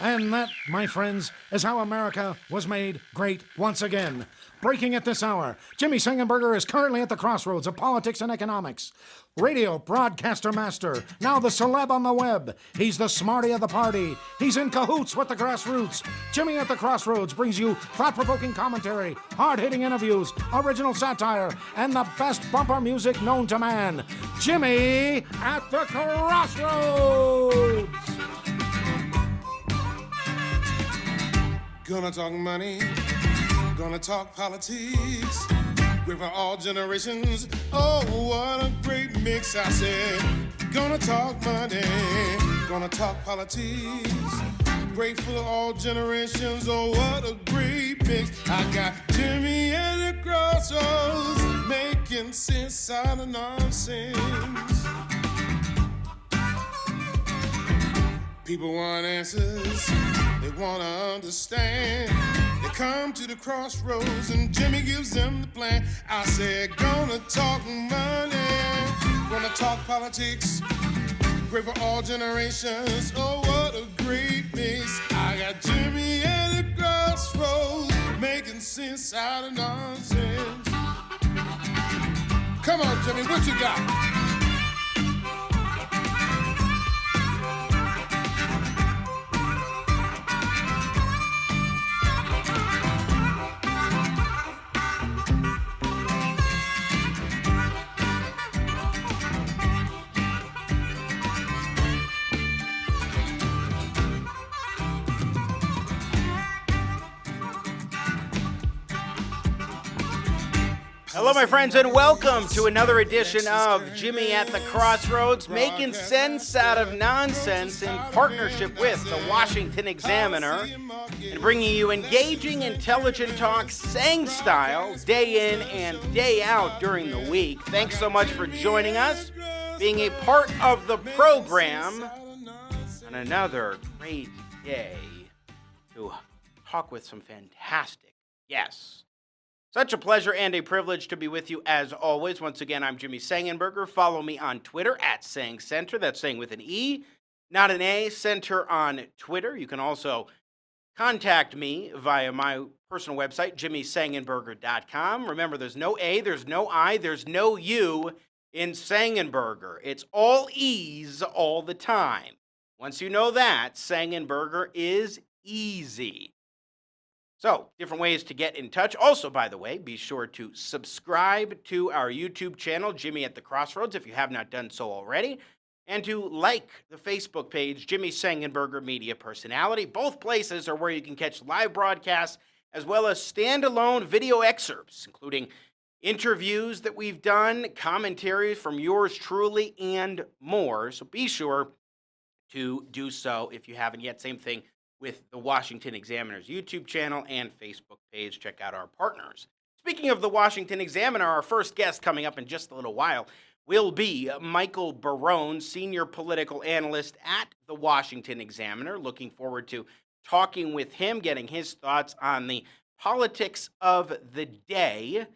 And that, my friends, is how America was made great once again. Breaking at this hour, Jimmy Sengenberger is currently at the crossroads of politics and economics. Radio broadcaster master, now the celeb on the web. He's the smarty of the party. He's in cahoots with the grassroots. Jimmy at the Crossroads brings you thought provoking commentary, hard hitting interviews, original satire, and the best bumper music known to man. Jimmy at the Crossroads! Gonna talk money, gonna talk politics. For all generations. Oh, what a great mix, I said. Gonna talk money, gonna talk politics. Great for all generations. Oh, what a great mix. I got Jimmy at the crossroads, making sense out of nonsense. People want answers, they want to understand. They come to the crossroads and Jimmy gives them the plan. I said, gonna talk money, gonna talk politics. Great for all generations. Oh, what a great mix. I got Jimmy at the crossroads, making sense out of nonsense. Come on, Jimmy, what you got? Hello, my friends, and welcome to another edition of Jimmy at the Crossroads, making sense out of nonsense in partnership with the Washington Examiner and bringing you engaging, intelligent talk, Seng style, day in and day out during the week. Thanks so much for joining us, being a part of the program on another great day to talk with some fantastic guests. Such a pleasure and a privilege to be with you as always. Once again, I'm Jimmy Sengenberger. Follow me on Twitter at Seng Center. That's Seng with an E, not an A. Center on Twitter. You can also contact me via my personal website, jimmysengenberger.com. Remember, there's no A, there's no I, there's no U in Sengenberger. It's all E's all the time. Once you know that, Sengenberger is easy. So, different ways to get in touch. Also, by the way, be sure to subscribe to our YouTube channel, Jimmy at the Crossroads, if you have not done so already, and to like the Facebook page, Jimmy Sengenberger Media Personality. Both places are where you can catch live broadcasts as well as standalone video excerpts, including interviews that we've done, commentaries from yours truly, and more. So be sure to do so if you haven't yet. Same thing with the Washington Examiner's YouTube channel and Facebook page. Check out our partners. Speaking of the Washington Examiner, our first guest coming up in just a little while will be Michael Barone, senior political analyst at the Washington Examiner. Looking forward to talking with him, getting his thoughts on the politics of the day.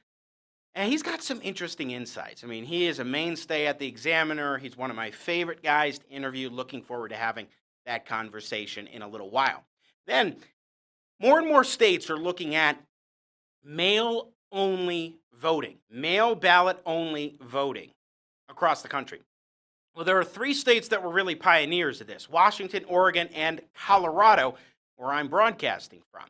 And he's got some interesting insights. I mean, he is a mainstay at the Examiner. He's one of my favorite guys to interview. Looking forward to having that conversation in a little while. Then, more and more states are looking at mail only voting, mail ballot only voting across the country. Well, there are three states that were really pioneers of this Washington, Oregon, and Colorado, where I'm broadcasting from.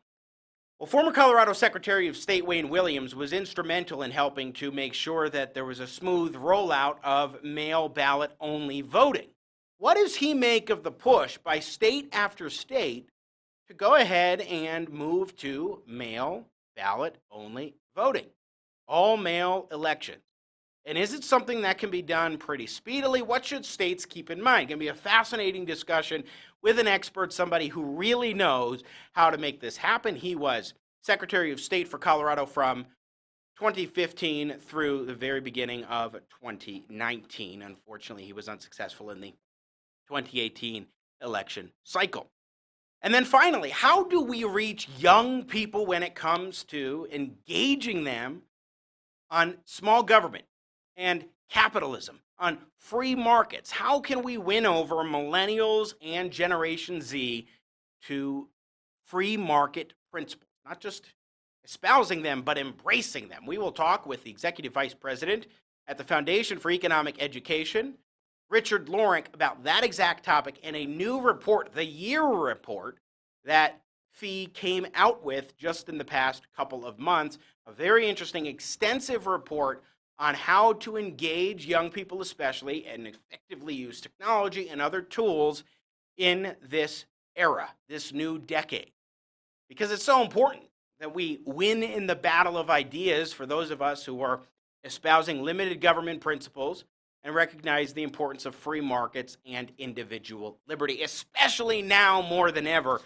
Well, former Colorado Secretary of State Wayne Williams was instrumental in helping to make sure that there was a smooth rollout of mail ballot only voting. What does he make of the push by state after state to go ahead and move to mail ballot only voting, all mail elections? And is it something that can be done pretty speedily? What should states keep in mind? It can be a fascinating discussion with an expert, somebody who really knows how to make this happen. He was Secretary of State for Colorado from 2015 through the very beginning of 2019. Unfortunately, he was unsuccessful in the 2018 election cycle. And then finally, how do we reach young people when it comes to engaging them on small government and capitalism, on free markets? How can we win over millennials and Generation Z to free market principles, not just espousing them, but embracing them. We will talk with the Executive Vice President at the Foundation for Economic Education, Richard Lorenc, about that exact topic and a new report, the year report, that FEE came out with just in the past couple of months. A very interesting, extensive report on how to engage young people, especially, and effectively use technology and other tools in this era, this new decade. Because it's so important that we win in the battle of ideas for those of us who are espousing limited government principles and recognize the importance of free markets and individual liberty, especially now more than ever.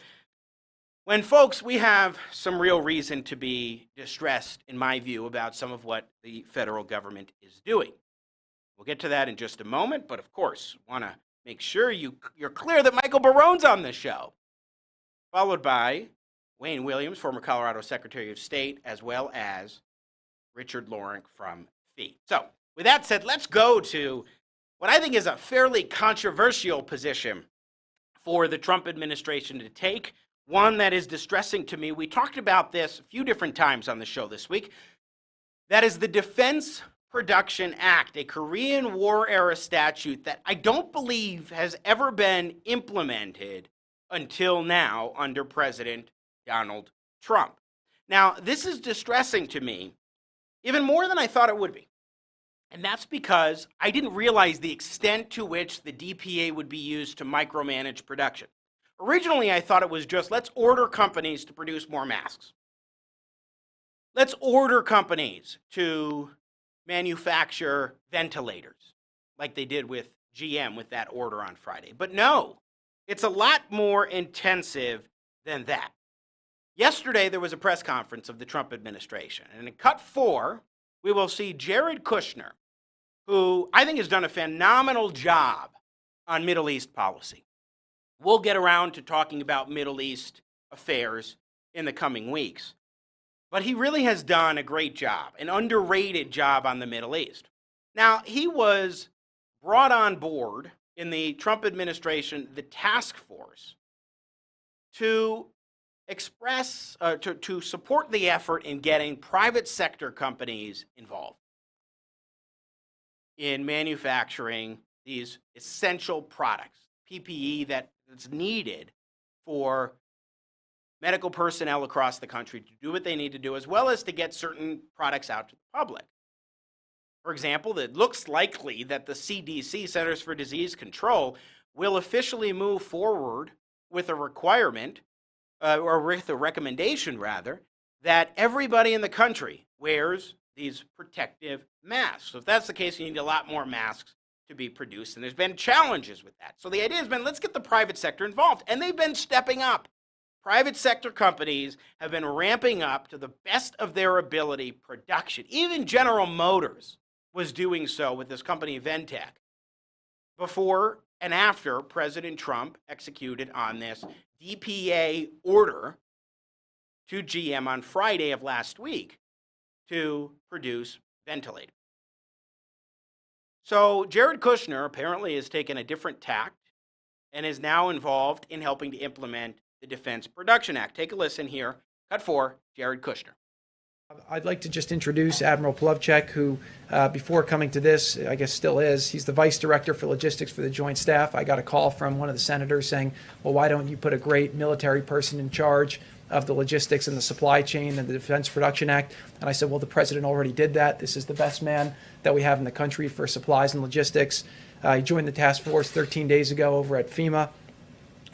When, folks, we have some real reason to be distressed, in my view, about some of what the federal government is doing. We'll get to that in just a moment, but of course, want to make sure you, you're clear that Michael Barone's on the show. Followed by Wayne Williams, former Colorado Secretary of State, as well as Richard Lorenc from FEE. So, with that said, let's go to what I think is a fairly controversial position for the Trump administration to take, one that is distressing to me. We talked about this a few different times on the show this week. That is the Defense Production Act, a Korean War era statute that I don't believe has ever been implemented until now under President Donald Trump. Now, this is distressing to me even more than I thought it would be. And that's because I didn't realize the extent to which the DPA would be used to micromanage production. Originally, I thought it was just let's order companies to produce more masks. Let's order companies to manufacture ventilators, like they did with GM with that order on Friday. But no, it's a lot more intensive than that. Yesterday, there was a press conference of the Trump administration, and in cut four, we will see Jared Kushner, who I think has done a phenomenal job on Middle East policy. We'll get around to talking about Middle East affairs in the coming weeks. But he really has done a great job, an underrated job on the Middle East. Now, he was brought on board in the Trump administration, the task force, to express, uh, to, to support the effort in getting private sector companies involved in manufacturing these essential products, PPE that's needed for medical personnel across the country to do what they need to do, as well as to get certain products out to the public. For example, it looks likely that the CDC, Centers for Disease Control, will officially move forward with a requirement uh, or with a recommendation rather, that everybody in the country wears these protective masks. So if that's the case, you need a lot more masks to be produced, and there's been challenges with that. So the idea has been let's get the private sector involved, and they've been stepping up. Private sector companies have been ramping up to the best of their ability production. Even General Motors was doing so with this company Ventec before and after President Trump executed on this DPA order to GM on Friday of last week to produce ventilators. So Jared Kushner apparently has taken a different tact and is now involved in helping to implement the Defense Production Act. Take a listen here. Cut four, Jared Kushner. I'd like to just introduce Admiral Polowczyk, who, uh, before coming to this, I guess still is. He's the Vice Director for Logistics for the Joint Staff. I got a call from one of the senators saying, well, why don't you put a great military person in charge of the logistics and the supply chain and the Defense Production Act? And I said, well, the President already did that. This is the best man that we have in the country for supplies and logistics. Uh, he joined the task force 13 days ago over at FEMA.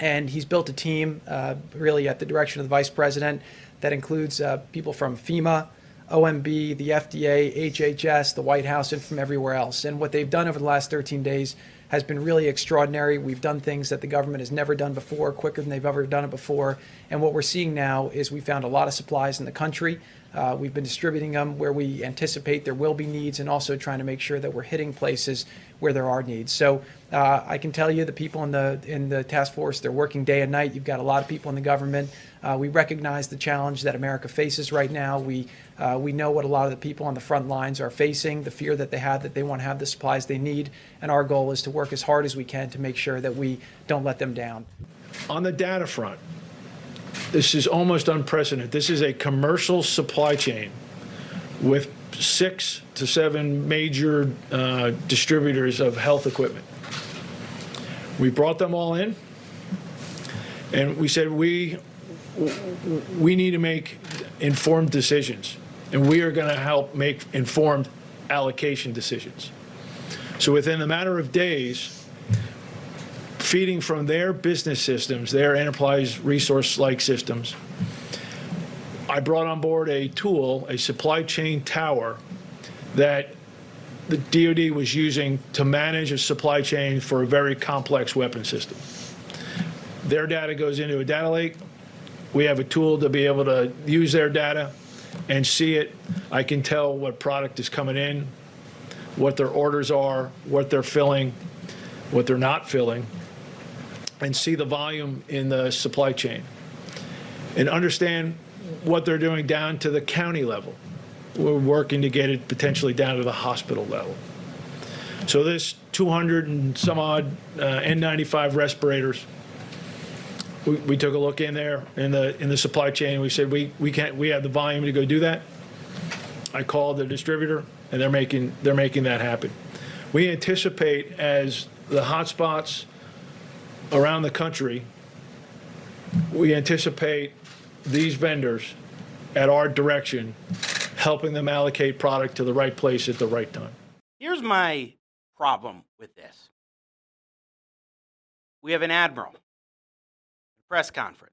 And he's built a team, uh, really at the direction of the Vice President, that includes uh, people from FEMA, OMB, the FDA, HHS, the White House, and from everywhere else. And what they've done over the last 13 days has been really extraordinary. We've done things that the government has never done before, quicker than they've ever done it before. And what we're seeing now is we found a lot of supplies in the country. Uh, we've been distributing them where we anticipate there will be needs and also trying to make sure that we're hitting places where there are needs. So uh, I can tell you the people in the in the task force they're working day and night. You've got a lot of people in the government. Uh, we recognize the challenge that America faces right now. We uh, we know what a lot of the people on the front lines are facing, the fear that they have that they won't have the supplies they need, and our goal is to work as hard as we can to make sure that we don't let them down. On the data front, this is almost unprecedented. This is a commercial supply chain with six to seven major uh, distributors of health equipment. We brought them all in, and we said we we need to make informed decisions, and we are going to help make informed allocation decisions. So within a matter of days, feeding from their business systems, their enterprise resource-like systems, I brought on board a tool, a supply chain tower, that the DoD was using to manage a supply chain for a very complex weapon system. Their data goes into a data lake. We have a tool to be able to use their data and see it. I can tell what product is coming in, what their orders are, what they're filling, what they're not filling, and see the volume in the supply chain. And understand what they're doing down to the county level. We're working to get it potentially down to the hospital level. So this 200 and some odd uh, N95 respirators, we, we took a look in there in the in the supply chain. We said we we can't we have the volume to go do that. I called the distributor, and they're making they're making that happen. We anticipate as the hotspots around the country, we anticipate these vendors at our direction helping them allocate product to the right place at the right time. Here's my problem with this we have an admiral, press conference,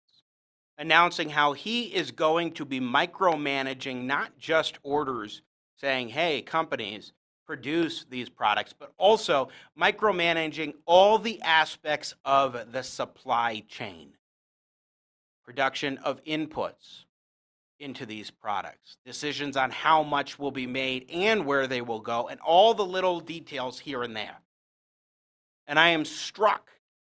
announcing how he is going to be micromanaging not just orders saying, hey, companies, produce these products, but also micromanaging all the aspects of the supply chain production of inputs into these products, decisions on how much will be made and where they will go, and all the little details here and there. And I am struck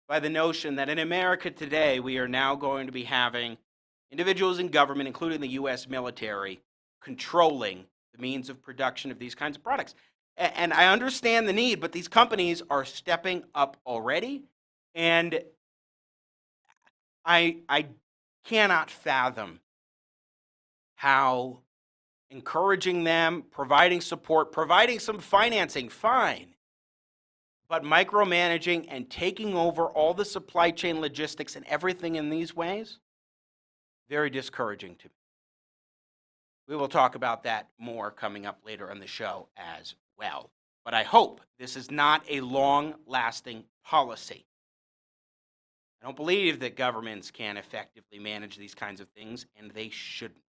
by the notion that in America today, we are now going to be having individuals in government, including the U.S. military, controlling the means of production of these kinds of products. And I understand the need, but these companies are stepping up already. And I, I cannot fathom how encouraging them, providing support, providing some financing, fine. But micromanaging and taking over all the supply chain logistics and everything in these ways, very discouraging to me. We will talk about that more coming up later on the show as well. But I hope this is not a long lasting policy. I don't believe that governments can effectively manage these kinds of things, and they shouldn't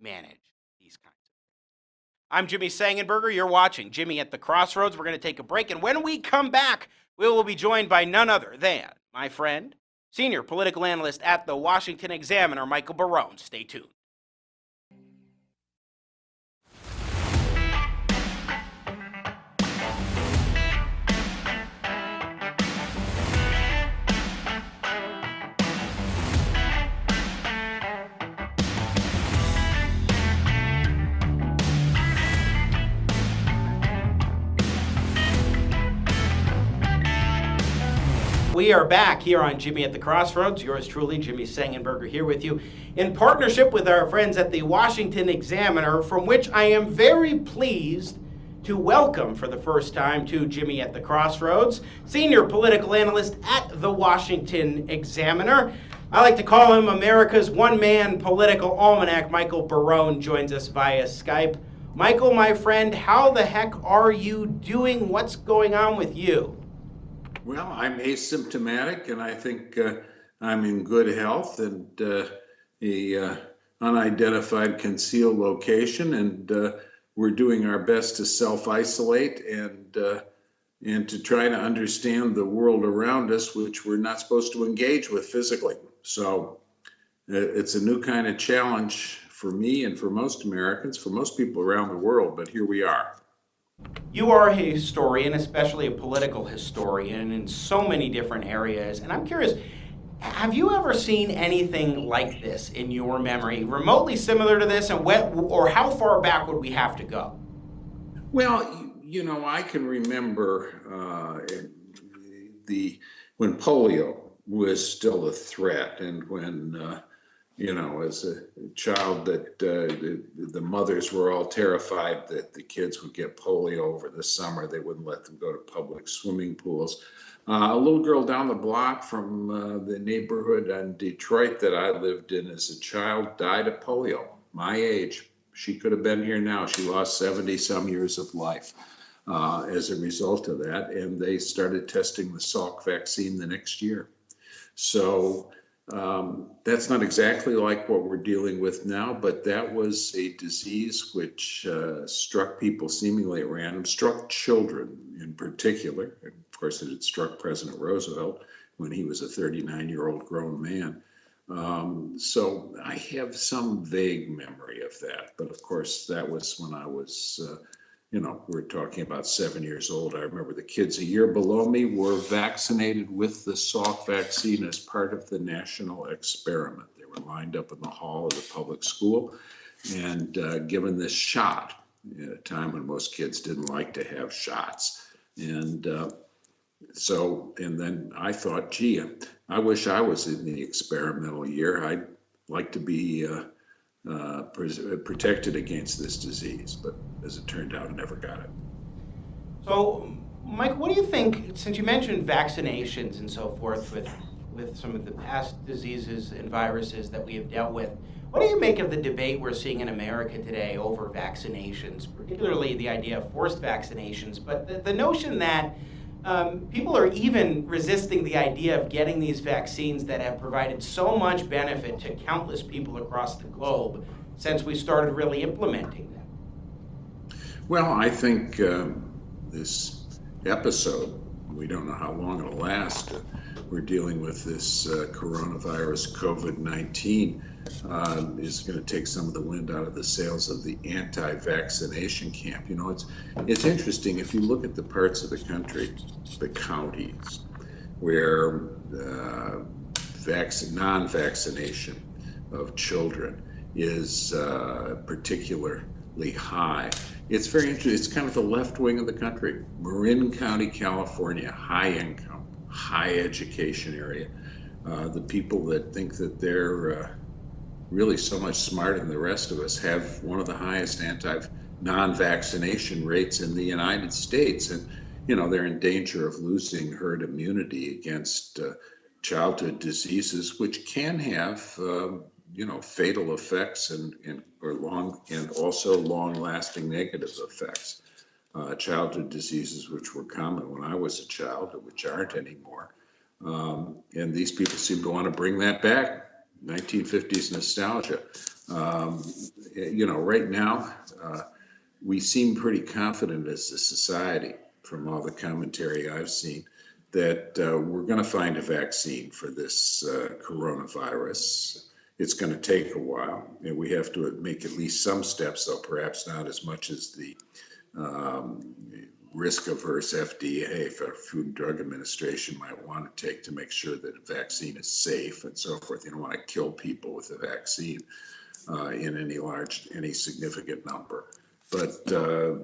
manage these kinds of things. I'm Jimmy Sengenberger. You're watching Jimmy at the Crossroads. We're going to take a break, and when we come back, we will be joined by none other than my friend, senior political analyst at the Washington Examiner, Michael Barone. Stay tuned. We are back here on Jimmy at the Crossroads. Yours truly, Jimmy Sengenberger, here with you in partnership with our friends at the Washington Examiner, from which I am very pleased to welcome for the first time to Jimmy at the Crossroads, senior political analyst at the Washington Examiner. I like to call him America's one man political almanac. Michael Barone joins us via Skype. Michael, my friend, how the heck are you doing? What's going on with you? Well, I'm asymptomatic, and I think uh, I'm in good health and uh, uh, unidentified concealed location, and uh, we're doing our best to self-isolate and uh, and to try to understand the world around us, which we're not supposed to engage with physically. So uh, it's a new kind of challenge for me and for most Americans, for most people around the world, but here we are. You are a historian, especially a political historian, in so many different areas. And I'm curious, have you ever seen anything like this in your memory, remotely similar to this, and what, or how far back would we have to go? Well, you know, I can remember uh, the when polio was still a threat, and when uh, you know, as a child that uh, the, the mothers were all terrified that the kids would get polio over the summer. They wouldn't let them go to public swimming pools. Uh, a little girl down the block from uh, the neighborhood in Detroit that I lived in as a child died of polio, my age. She could have been here now. She lost 70 some years of life uh, as a result of that. And they started testing the Salk vaccine the next year. So um, that's not exactly like what we're dealing with now, but that was a disease which uh, struck people seemingly at random, struck children in particular. Of course, it had struck President Roosevelt when he was a 39 year old grown man. Um, so I have some vague memory of that, but of course, that was when I was. Uh, you know, we're talking about seven years old. I remember the kids a year below me were vaccinated with the Salk vaccine as part of the national experiment. They were lined up in the hall of the public school and uh, given this shot at a time when most kids didn't like to have shots. And uh, so, and then I thought, gee, I wish I was in the experimental year. I'd like to be. Uh, uh, protected against this disease, but as it turned out, never got it. So, Mike, what do you think? Since you mentioned vaccinations and so forth with with some of the past diseases and viruses that we have dealt with, what do you make of the debate we're seeing in America today over vaccinations, particularly the idea of forced vaccinations, but the, the notion that um, people are even resisting the idea of getting these vaccines that have provided so much benefit to countless people across the globe since we started really implementing them. Well, I think um, this episode, we don't know how long it'll last. Uh, we're dealing with this uh, coronavirus, COVID 19 uh, is going to take some of the wind out of the sails of the anti-vaccination camp. You know, it's it's interesting if you look at the parts of the country, the counties, where uh, vac- non-vaccination of children is uh, particularly high. It's very interesting. It's kind of the left wing of the country. Marin County, California, high income, high education area. Uh, the people that think that they're uh, really so much smarter than the rest of us, have one of the highest anti non-vaccination rates in the United States, and you know they're in danger of losing herd immunity against uh, childhood diseases, which can have um, you know fatal effects and, and or long and also long-lasting negative effects. Uh, childhood diseases, which were common when I was a child, which aren't anymore. Um, and these people seem to want to bring that back 1950s nostalgia. Um, you know, right now, uh, we seem pretty confident as a society, from all the commentary I've seen, that uh, we're going to find a vaccine for this uh, coronavirus. It's going to take a while, and we have to make at least some steps, though perhaps not as much as the um, risk averse FDA, Food and Drug Administration, might want to take to make sure that a vaccine is safe and so forth. You don't want to kill people with a vaccine uh, in any large, any significant number. But, uh,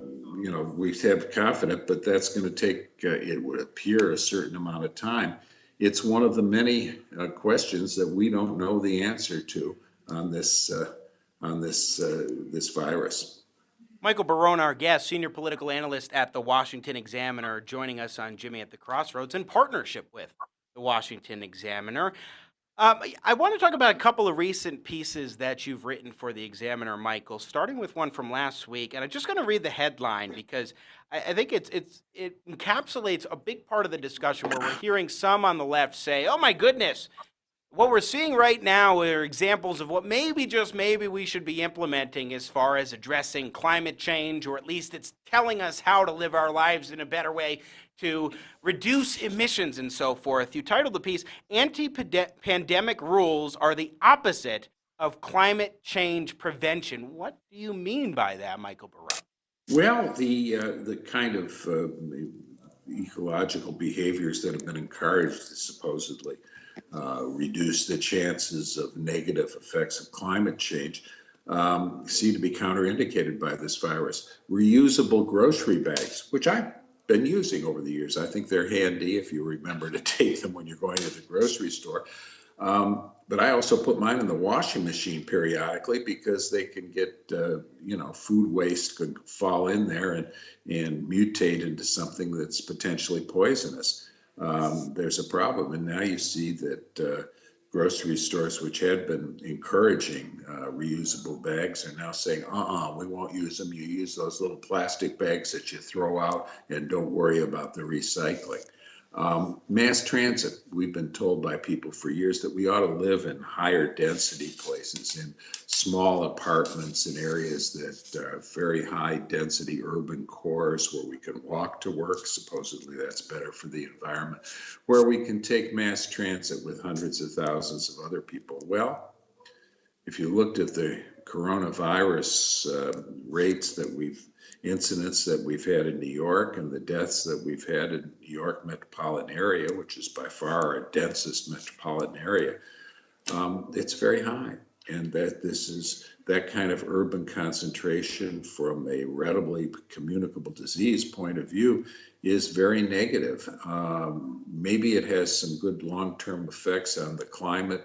you know, we have confidence, but that's going to take, uh, it would appear, a certain amount of time. It's one of the many uh, questions that we don't know the answer to on this, uh, on this, uh, this virus. Michael Barone, our guest, senior political analyst at the Washington Examiner, joining us on Jimmy at the Crossroads in partnership with the Washington Examiner. Um, I want to talk about a couple of recent pieces that you've written for the Examiner, Michael. Starting with one from last week, and I'm just going to read the headline because I, I think it's it's it encapsulates a big part of the discussion where we're hearing some on the left say, "Oh my goodness, what we're seeing right now are examples of what maybe just maybe we should be implementing as far as addressing climate change, or at least it's telling us how to live our lives in a better way to reduce emissions and so forth. You titled the piece, Anti Pandemic Rules Are the Opposite of Climate Change Prevention. What do you mean by that, Michael Barone? Well, the, uh, the kind of uh, ecological behaviors that have been encouraged, supposedly, uh, reduce the chances of negative effects of climate change um, seem to be counterindicated by this virus. Reusable grocery bags, which I've been using over the years, I think they're handy if you remember to take them when you're going to the grocery store. Um, but I also put mine in the washing machine periodically because they can get, uh, you know, food waste could fall in there and, and mutate into something that's potentially poisonous. Um, there's a problem. And now you see that uh, grocery stores, which had been encouraging uh, reusable bags, are now saying, uh-uh, we won't use them. You use those little plastic bags that you throw out and don't worry about the recycling. Um, mass transit, we've been told by people for years that we ought to live in higher density places, in small apartments in areas that are very high density urban cores where we can walk to work. Supposedly that's better for the environment, where we can take mass transit with hundreds of thousands of other people. Well, if you looked at the coronavirus uh, rates that we've incidents that we've had in New York and the deaths that we've had in New York metropolitan area, which is by far our densest metropolitan area, um, it's very high. And that this is that kind of urban concentration from a readily communicable disease point of view is very negative. Um, maybe it has some good long-term effects on the climate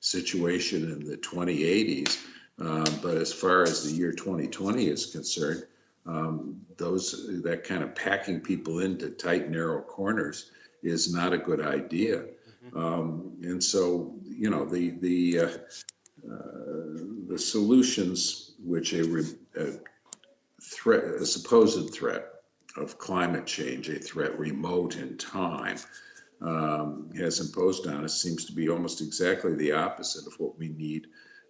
situation in the 2080s. Uh, but as far as the year 2020 is concerned, um, those that kind of packing people into tight, narrow corners is not a good idea. Mm-hmm. Um, and so, you know, the the uh, uh, the solutions which a, re, a threat, a supposed threat of climate change, a threat remote in time, um, has imposed on us seems to be almost exactly the opposite of what we need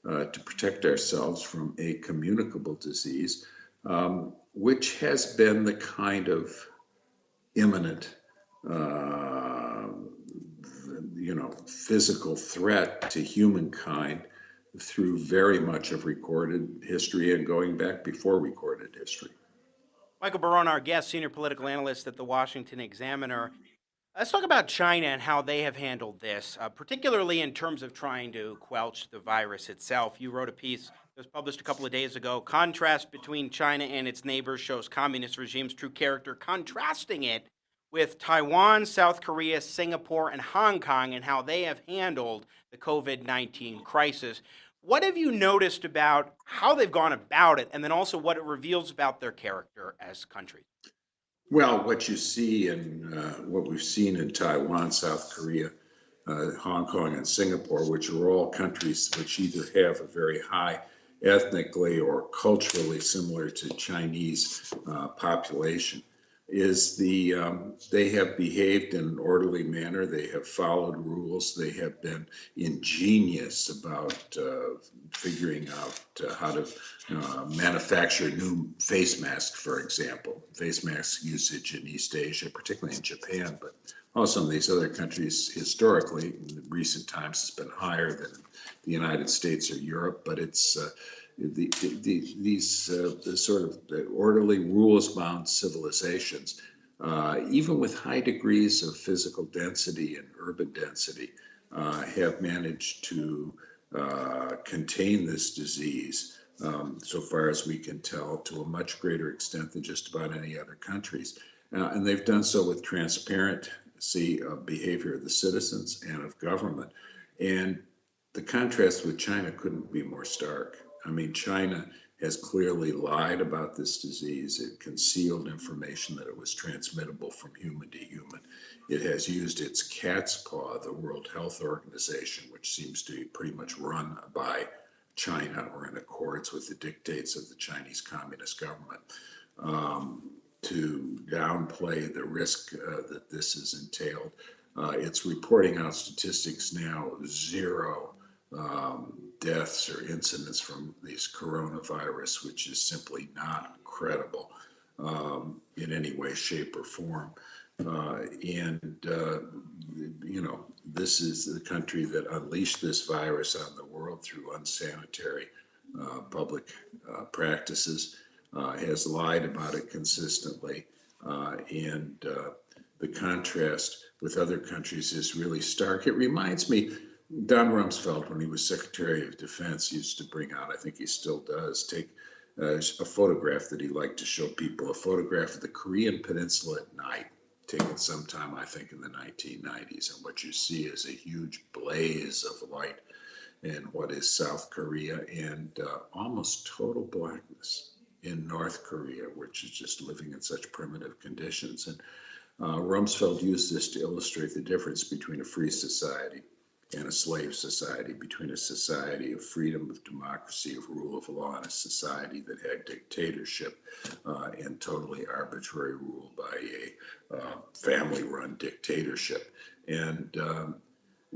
uh, to protect ourselves from a communicable disease um, which has been the kind of imminent, uh, you know, physical threat to humankind through very much of recorded history and going back before recorded history. Michael Barone, our guest, senior political analyst at the Washington Examiner. Let's talk about China and how they have handled this, uh, particularly in terms of trying to quelch the virus itself. You wrote a piece that was published a couple of days ago. Contrast between China and its neighbors shows communist regime's true character, contrasting it with Taiwan, South Korea, Singapore, and Hong Kong and how they have handled the COVID 19 crisis. What have you noticed about how they've gone about it, and then also what it reveals about their character as countries? Well, what you see and uh, what we've seen in Taiwan, South Korea, uh, Hong Kong, and Singapore, which are all countries which either have a very high ethnically or culturally similar to Chinese uh, population, is the um, they have behaved in an orderly manner. They have followed rules. They have been ingenious about uh, figuring out uh, how to uh, manufacture new face masks, for example. Face mask usage in East Asia, particularly in Japan, but also in these other countries historically in recent times has been higher than the United States or Europe, but it's uh, the, the, these uh, the sort of orderly rules-bound civilizations, uh, even with high degrees of physical density and urban density, uh, have managed to uh, contain this disease, um, so far as we can tell, to a much greater extent than just about any other countries. Uh, and they've done so with transparency of behavior of the citizens and of government. And the contrast with China couldn't be more stark. I mean, China has clearly lied about this disease. It concealed information that it was transmittable from human to human. It has used its cat's paw, the World Health Organization, which seems to be pretty much run by China or in accordance with the dictates of the Chinese Communist government, um, to downplay the risk uh, that this has entailed. Uh, it's reporting out statistics now zero um, deaths or incidents from these coronavirus, which is simply not credible um, in any way, shape, or form. Uh, and, uh, you know, this is the country that unleashed this virus on the world through unsanitary uh, public uh, practices, has lied about it consistently. Uh, and the contrast with other countries is really stark. It reminds me Don Rumsfeld, when he was Secretary of Defense, used to bring out, I think he still does, take uh, a photograph that he liked to show people, a photograph of the Korean Peninsula at night. taken sometime, I think, in the 1990s. And what you see is a huge blaze of light in what is South Korea and uh, almost total blackness in North Korea, which is just living in such primitive conditions. And uh, Rumsfeld used this to illustrate the difference between a free society and a slave society, between a society of freedom, of democracy, of rule of law, and a society that had dictatorship uh, and totally arbitrary rule by a uh, family run dictatorship. And um,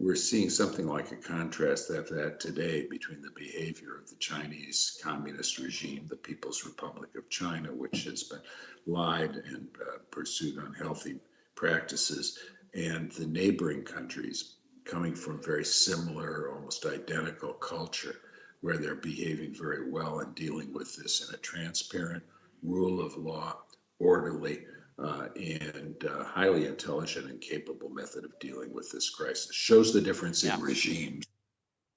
we're seeing something like a contrast of that today between the behavior of the Chinese communist regime, the People's Republic of China, which has been lied and uh, pursued unhealthy practices, and the neighboring countries coming from very similar, almost identical culture, where they're behaving very well and dealing with this in a transparent, rule of law, orderly, uh, and uh, highly intelligent and capable method of dealing with this crisis. Shows the difference Yeah. in regimes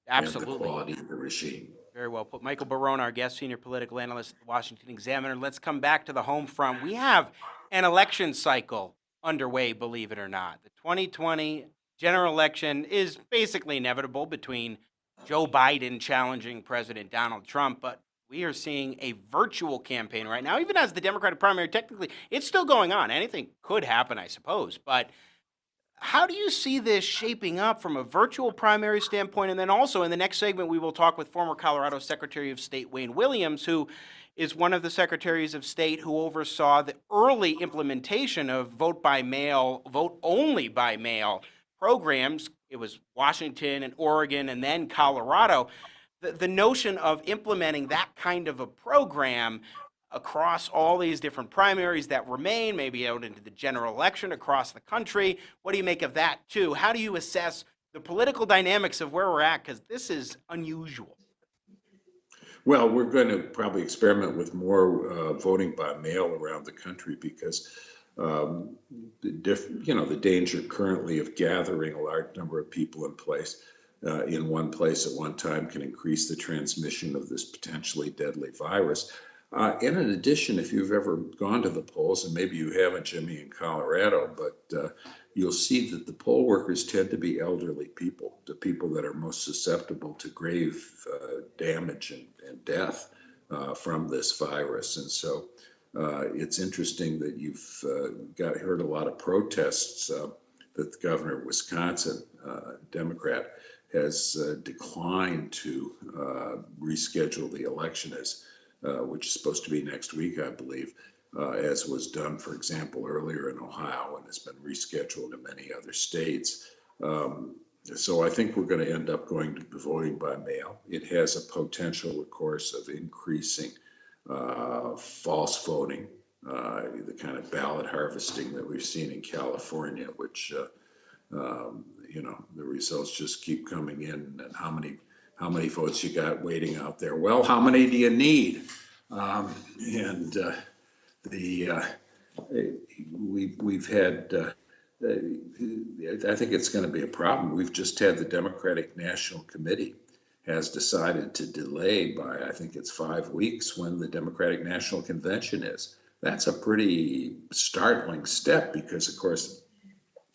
and the quality of the regime. Very well put. Michael Barone, our guest, senior political analyst at the Washington Examiner. Let's come back to the home front. We have an election cycle underway, believe it or not. The 2020 general election is basically inevitable between Joe Biden challenging President Donald Trump, but we are seeing a virtual campaign right now. Even as the Democratic primary, technically, it's still going on. Anything could happen, I suppose. But how do you see this shaping up from a virtual primary standpoint? And then also in the next segment, we will talk with former Colorado Secretary of State Wayne Williams, who is one of the secretaries of state who oversaw the early implementation of vote by mail, vote only by mail programs. It was Washington and Oregon and then Colorado. The, the notion of implementing that kind of a program across all these different primaries that remain, maybe out into the general election across the country. What do you make of that, too? How do you assess the political dynamics of where we're at? Because this is unusual. Well, we're going to probably experiment with more uh, voting by mail around the country because, um, you know, the danger currently of gathering a large number of people in place uh, in one place at one time can increase the transmission of this potentially deadly virus. Uh, and in addition, if you've ever gone to the polls, and maybe you haven't, Jimmy, in Colorado, but uh, you'll see that the poll workers tend to be elderly people, the people that are most susceptible to grave uh, damage and, and death uh, from this virus. And so uh, it's interesting that you've got heard a lot of protests that the governor of Wisconsin, Democrat, has uh, declined to uh, reschedule the election as uh, which is supposed to be next week, I believe, uh, as was done, for example, earlier in Ohio and has been rescheduled in many other states. Um, so I think we're going to end up going to voting by mail. It has a potential, of course, of increasing uh, false voting, the kind of ballot harvesting that we've seen in California, which, um, you know, the results just keep coming in and how many how many votes you got waiting out there. Well, how many do you need? Um, and uh, the uh, we we've had. Uh, I think it's going to be a problem. We've just had the Democratic National Committee has decided to delay by I think it's five weeks when the Democratic National Convention is. That's a pretty startling step because, of course,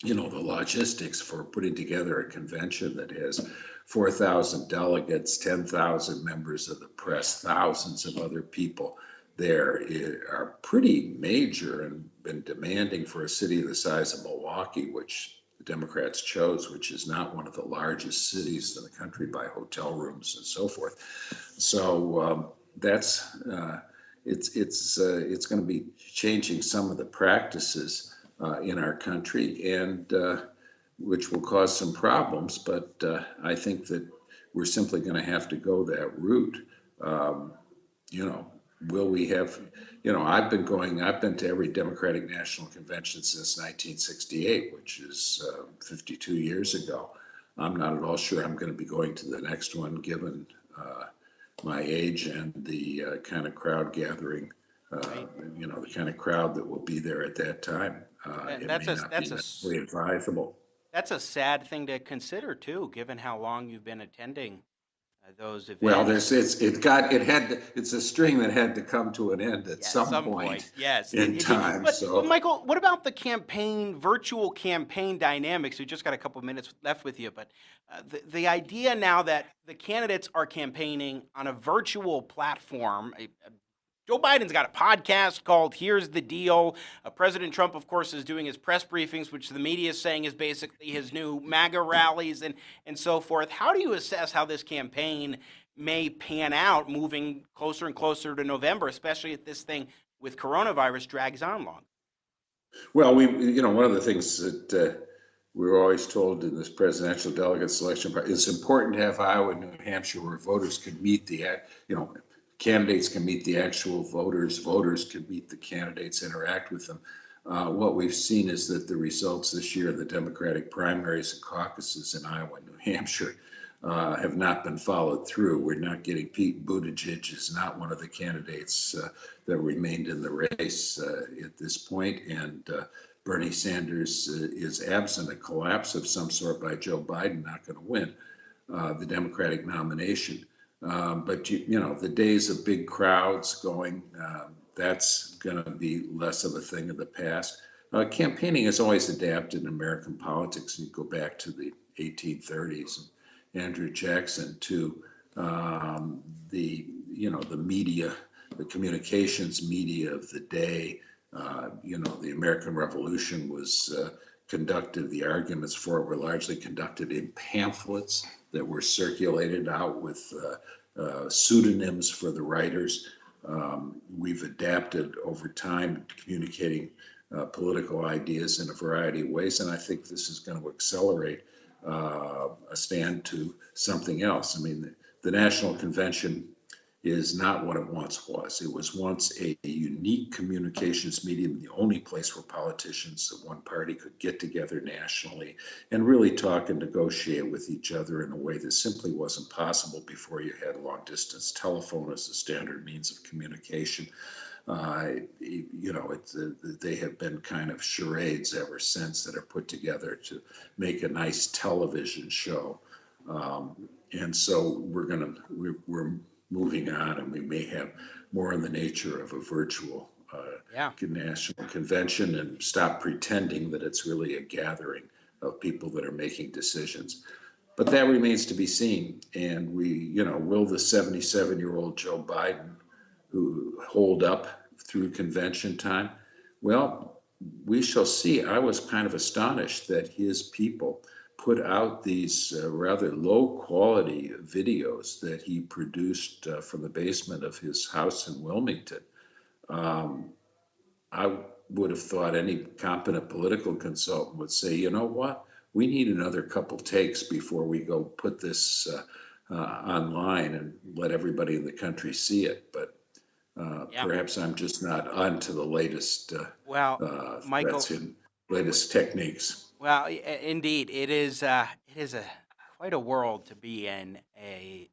you know the logistics for putting together a convention that has 4,000 delegates, 10,000 members of the press, thousands of other people there i- are pretty major and been demanding for a city the size of Milwaukee, which the Democrats chose, which is not one of the largest cities in the country by hotel rooms and so forth. So um, that's uh, it's it's uh, it's going to be changing some of the practices uh, in our country and. Uh, which will cause some problems, but uh, I think that we're simply going to have to go that route. Um, you know, will we have, you know, I've been going, I've been to every Democratic National Convention since 1968, which is uh, 52 years ago. I'm not at all sure I'm going to be going to the next one, given uh, my age and the uh, kind of crowd gathering, uh, you know, the kind of crowd that will be there at that time. Uh, it that's may a- not that's a- necessarily advisable. That's a sad thing to consider, too, given how long you've been attending uh, those events. Well, there's, it's, it got, it had, to- it's a string that had to come to an end at some point yes, in It- it- time, But, so. but Michael, what about the campaign, virtual campaign dynamics? We just got a couple minutes left with you, but uh, the the idea now that the candidates are campaigning on a virtual platform. uh, uh, Joe Biden's got a podcast called "Here's the Deal." Uh, President Trump, of course, is doing his press briefings, which the media is saying is basically his new MAGA rallies and and so forth. How do you assess how this campaign may pan out moving closer and closer to November, especially if this thing with coronavirus drags on long. Well, we, you know, one of the things that uh, we were always told in this presidential delegate selection, pro- it's important to have Iowa and New Hampshire where voters can meet the, you know, candidates can meet the actual voters, voters can meet the candidates, interact with them. Uh, What we've seen is that the results this year of the Democratic primaries and caucuses in Iowa and New Hampshire uh, have not been followed through. We're not getting Pete Buttigieg is not one of the candidates uh, that remained in the race uh, at this point, and uh, Bernie Sanders uh, is absent. A collapse of some sort by Joe Biden, not going to win the Democratic nomination. Um, but you, you know, the days of big crowds going, um, that's going to be less of a thing of the past. Uh, campaigning has always adapted in American politics. You go back to the 1830s and Andrew Jackson to um, the, you know, the media, the communications media of the day. Uh, you know, the American Revolution was uh, conducted, the arguments for it were largely conducted in pamphlets that were circulated out with uh, uh, pseudonyms for the writers. Um, we've adapted over time, communicating uh, political ideas in a variety of ways, and I think this is going to accelerate uh, a stand to something else. I mean, the, the National Convention is not what it once was. It was once a, unique communications medium, the only place where politicians of one party could get together nationally and really talk and negotiate with each other in a way that simply wasn't possible before you had long distance telephone as a standard means of communication. Uh, you know, uh, they have been kind of charades ever since that are put together to make a nice television show. Um, and so we're gonna, we're, we're moving on and we may have more in the nature of a virtual uh, Yeah. national convention and stop pretending that it's really a gathering of people that are making decisions. But that remains to be seen. And we, you know, will the 77 year old Joe Biden who hold up through convention time? Well, we shall see. I was kind of astonished that his people put out these uh, rather low quality videos that he produced uh, from the basement of his house in Wilmington. Um, I would have thought any competent political consultant would say, you know what? We need another couple takes before we go put this uh, uh, online and let everybody in the country see it. But uh, Yeah. perhaps I'm just not on to the latest uh, Well, Michael- latest techniques. Well, indeed, it is. Uh, it is a quite a world to be in. A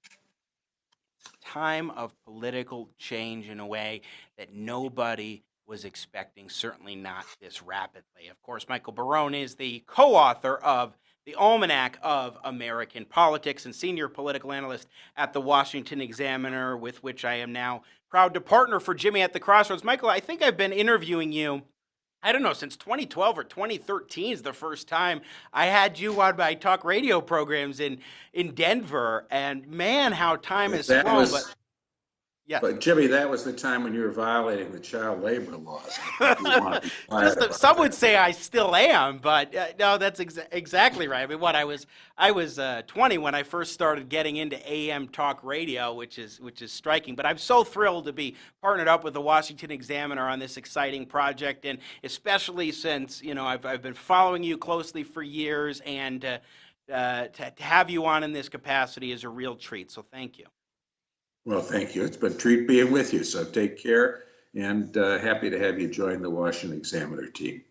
time of political change in a way that nobody was expecting. Certainly not this rapidly. Of course, Michael Barone is the co-author of the Almanac of American Politics and senior political analyst at the Washington Examiner, with which I am now proud to partner for Jimmy at the Crossroads. Michael, I think I've been interviewing you. I don't know, since 2012 or 2013 is the first time I had you on my talk radio programs in, in Denver. And man, how time has flown. was- but yes. But Jimmy, that was the time when you were violating the child labor laws. I think you want to be quiet Just, about some that. would say I still am, but uh, no, that's exa- exactly right. I mean, what I was, I was uh, 20 when I first started getting into AM talk radio, which is which is striking. But I'm so thrilled to be partnered up with the Washington Examiner on this exciting project, and especially since you know I've I've been following you closely for years, and uh, uh, to, to have you on in this capacity is a real treat. So thank you. Well, thank you. It's been a treat being with you. So take care and uh, happy to have you join the Washington Examiner team.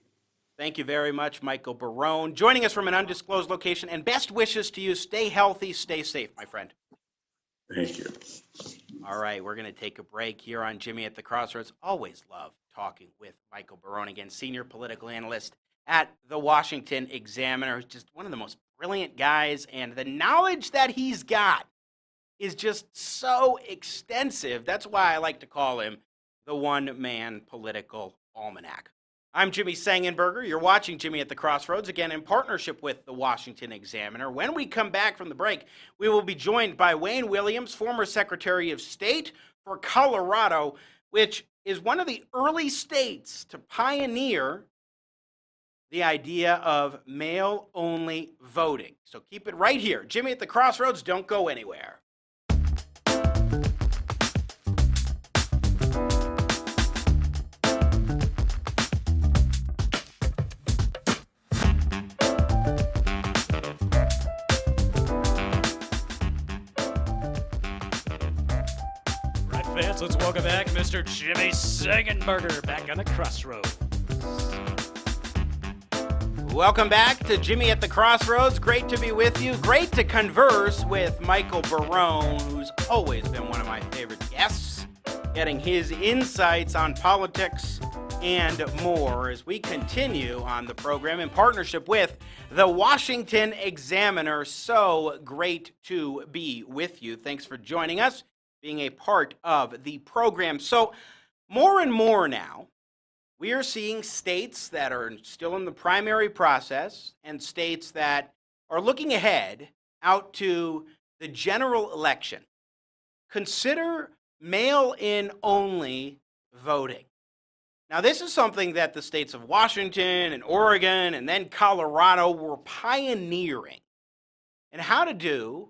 Thank you very much, Michael Barone, joining us from an undisclosed location. And best wishes to you. Stay healthy, stay safe, my friend. Thank you. All right, we're going to take a break here on Jimmy at the Crossroads. Always love talking with Michael Barone again, senior political analyst at the Washington Examiner. Just one of the most brilliant guys, and the knowledge that he's got is just so extensive. That's why I like to call him the one man political almanac. I'm Jimmy Sengenberger. You're watching Jimmy at the Crossroads, again in partnership with the Washington Examiner. When we come back from the break, we will be joined by Wayne Williams, former Secretary of State for Colorado, which is one of the early states to pioneer the idea of mail only voting. So keep it right here. Jimmy at the Crossroads, don't go anywhere. Let's welcome back Mr. Jimmy Sengenberger back on the crossroads. Welcome back to Jimmy at the Crossroads. Great to be with you. Great to converse with Michael Barone, who's always been one of my favorite guests, getting his insights on politics and more as we continue on the program in partnership with the Washington Examiner. So great to be with you. Thanks for joining us being a part of the program. So, more and more now, we are seeing states that are still in the primary process and states that are looking ahead out to the general election. Consider mail in only voting. Now, this is something that the states of Washington and Oregon and then Colorado were pioneering and how to do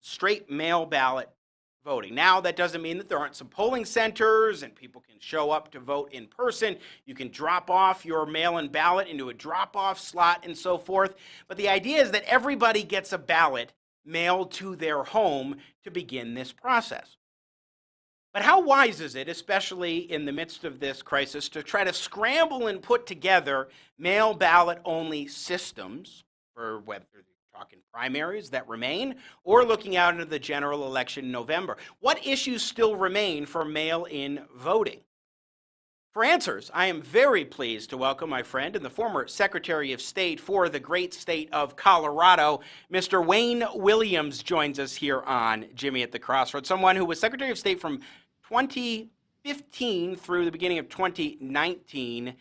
straight mail ballot voting. Now, that doesn't mean that there aren't some polling centers and people can show up to vote in person. You can drop off your mail in ballot into a drop off slot and so forth. But the idea is that everybody gets a ballot mailed to their home to begin this process. But how wise is it, especially in the midst of this crisis, to try to scramble and put together mail ballot only systems for whether talking primaries that remain, or looking out into the general election in November. What issues still remain for mail in voting? For answers, I am very pleased to welcome my friend and the former Secretary of State for the great state of Colorado, Mr. Wayne Williams, joins us here on Jimmy at the Crossroads, someone who was Secretary of State from 2015 through the beginning of 2019.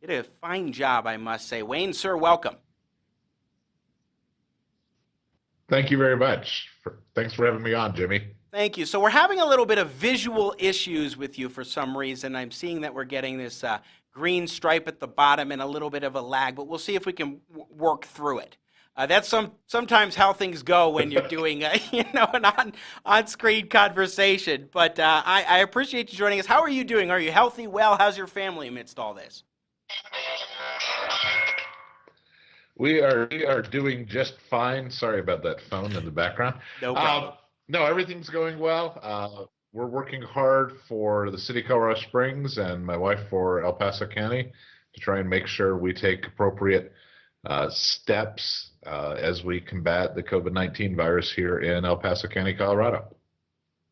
Did a fine job, I must say. Wayne, sir, welcome. Thank you very much. Thanks for having me on, Jimmy. Thank you. So we're having a little bit of visual issues with you for some reason. I'm seeing that we're getting this uh, green stripe at the bottom and a little bit of a lag, but we'll see if we can w- work through it. Uh, that's some sometimes how things go when you're doing a, you know an on on screen conversation. But uh, I, I appreciate you joining us. How are you doing? Are you healthy? Well, how's your family amidst all this? We are we are doing just fine. Sorry about that phone in the background. No problem. Um, no, everything's going well. Uh, we're working hard for the city of Colorado Springs and my wife for El Paso County to try and make sure we take appropriate uh, steps uh, as we combat the COVID 19 virus here in El Paso County, Colorado.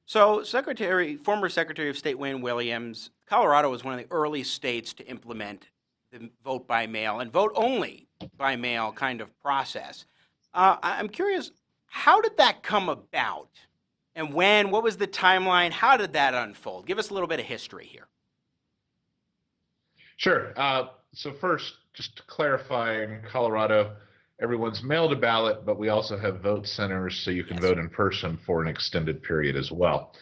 So, Secretary, former Secretary of State Wayne Williams, Colorado was one of the early states to implement the vote by mail and vote only by mail kind of process. Uh, I'm curious, how did that come about? And when? What was the timeline? How did that unfold? Give us a little bit of history here. Sure. Uh, so, first, just to clarify in Colorado, everyone's mailed a ballot, but we also have vote centers so you can yes. vote in person for an extended period as well.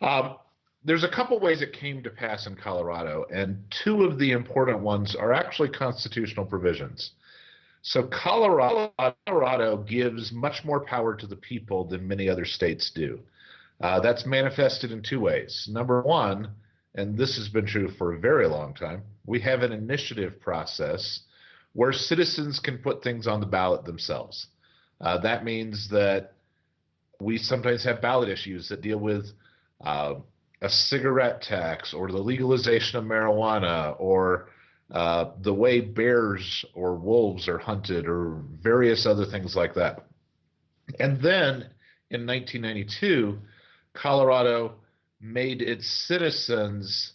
Um, there's a couple ways it came to pass in Colorado, and two of the important ones are actually constitutional provisions. So Colorado, Colorado gives much more power to the people than many other states do. Uh, that's manifested in two ways. Number one, and this has been true for a very long time, we have an initiative process where citizens can put things on the ballot themselves. Uh, that means that we sometimes have ballot issues that deal with uh, a cigarette tax or the legalization of marijuana or uh, the way bears or wolves are hunted or various other things like that. And then in 1992, Colorado made its citizens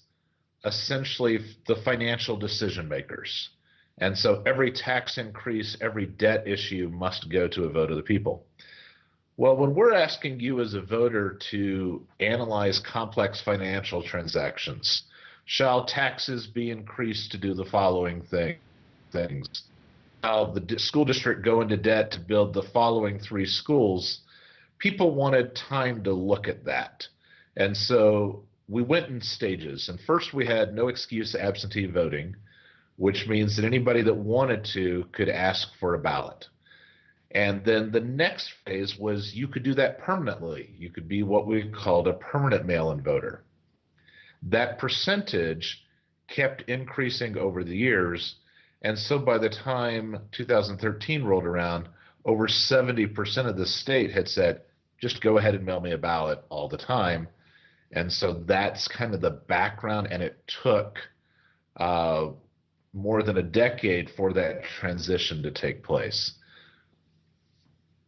essentially the financial decision makers. And so every tax increase, every debt issue must go to a vote of the people. Well, when we're asking you as a voter to analyze complex financial transactions, shall taxes be increased to do the following thing, things? Shall the school district go into debt to build the following three schools? People wanted time to look at that. And so we went in stages. And first, we had no excuse absentee voting, which means that anybody that wanted to could ask for a ballot. And then the next phase was you could do that permanently. You could be what we called a permanent mail in voter. That percentage kept increasing over the years. And so by the time 2013 rolled around, over 70% of the state had said, just go ahead and mail me a ballot all the time. And so that's kind of the background. And it took uh, more than a decade for that transition to take place.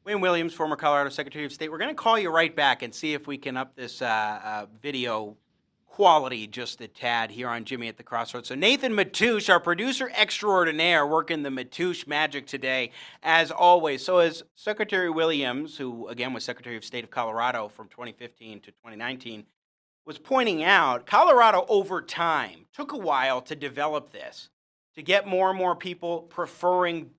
Wayne Williams, former Colorado Secretary of State. We're going to call you right back and see if we can up this uh, uh, video quality just a tad here on Jimmy at the Crossroads. So Nathan Matoush, our producer extraordinaire, working the Matoush magic today, as always. So as Secretary Williams, who again was Secretary of State of Colorado from 2015 to 2019, was pointing out, Colorado over time took a while to develop this, to get more and more people preferring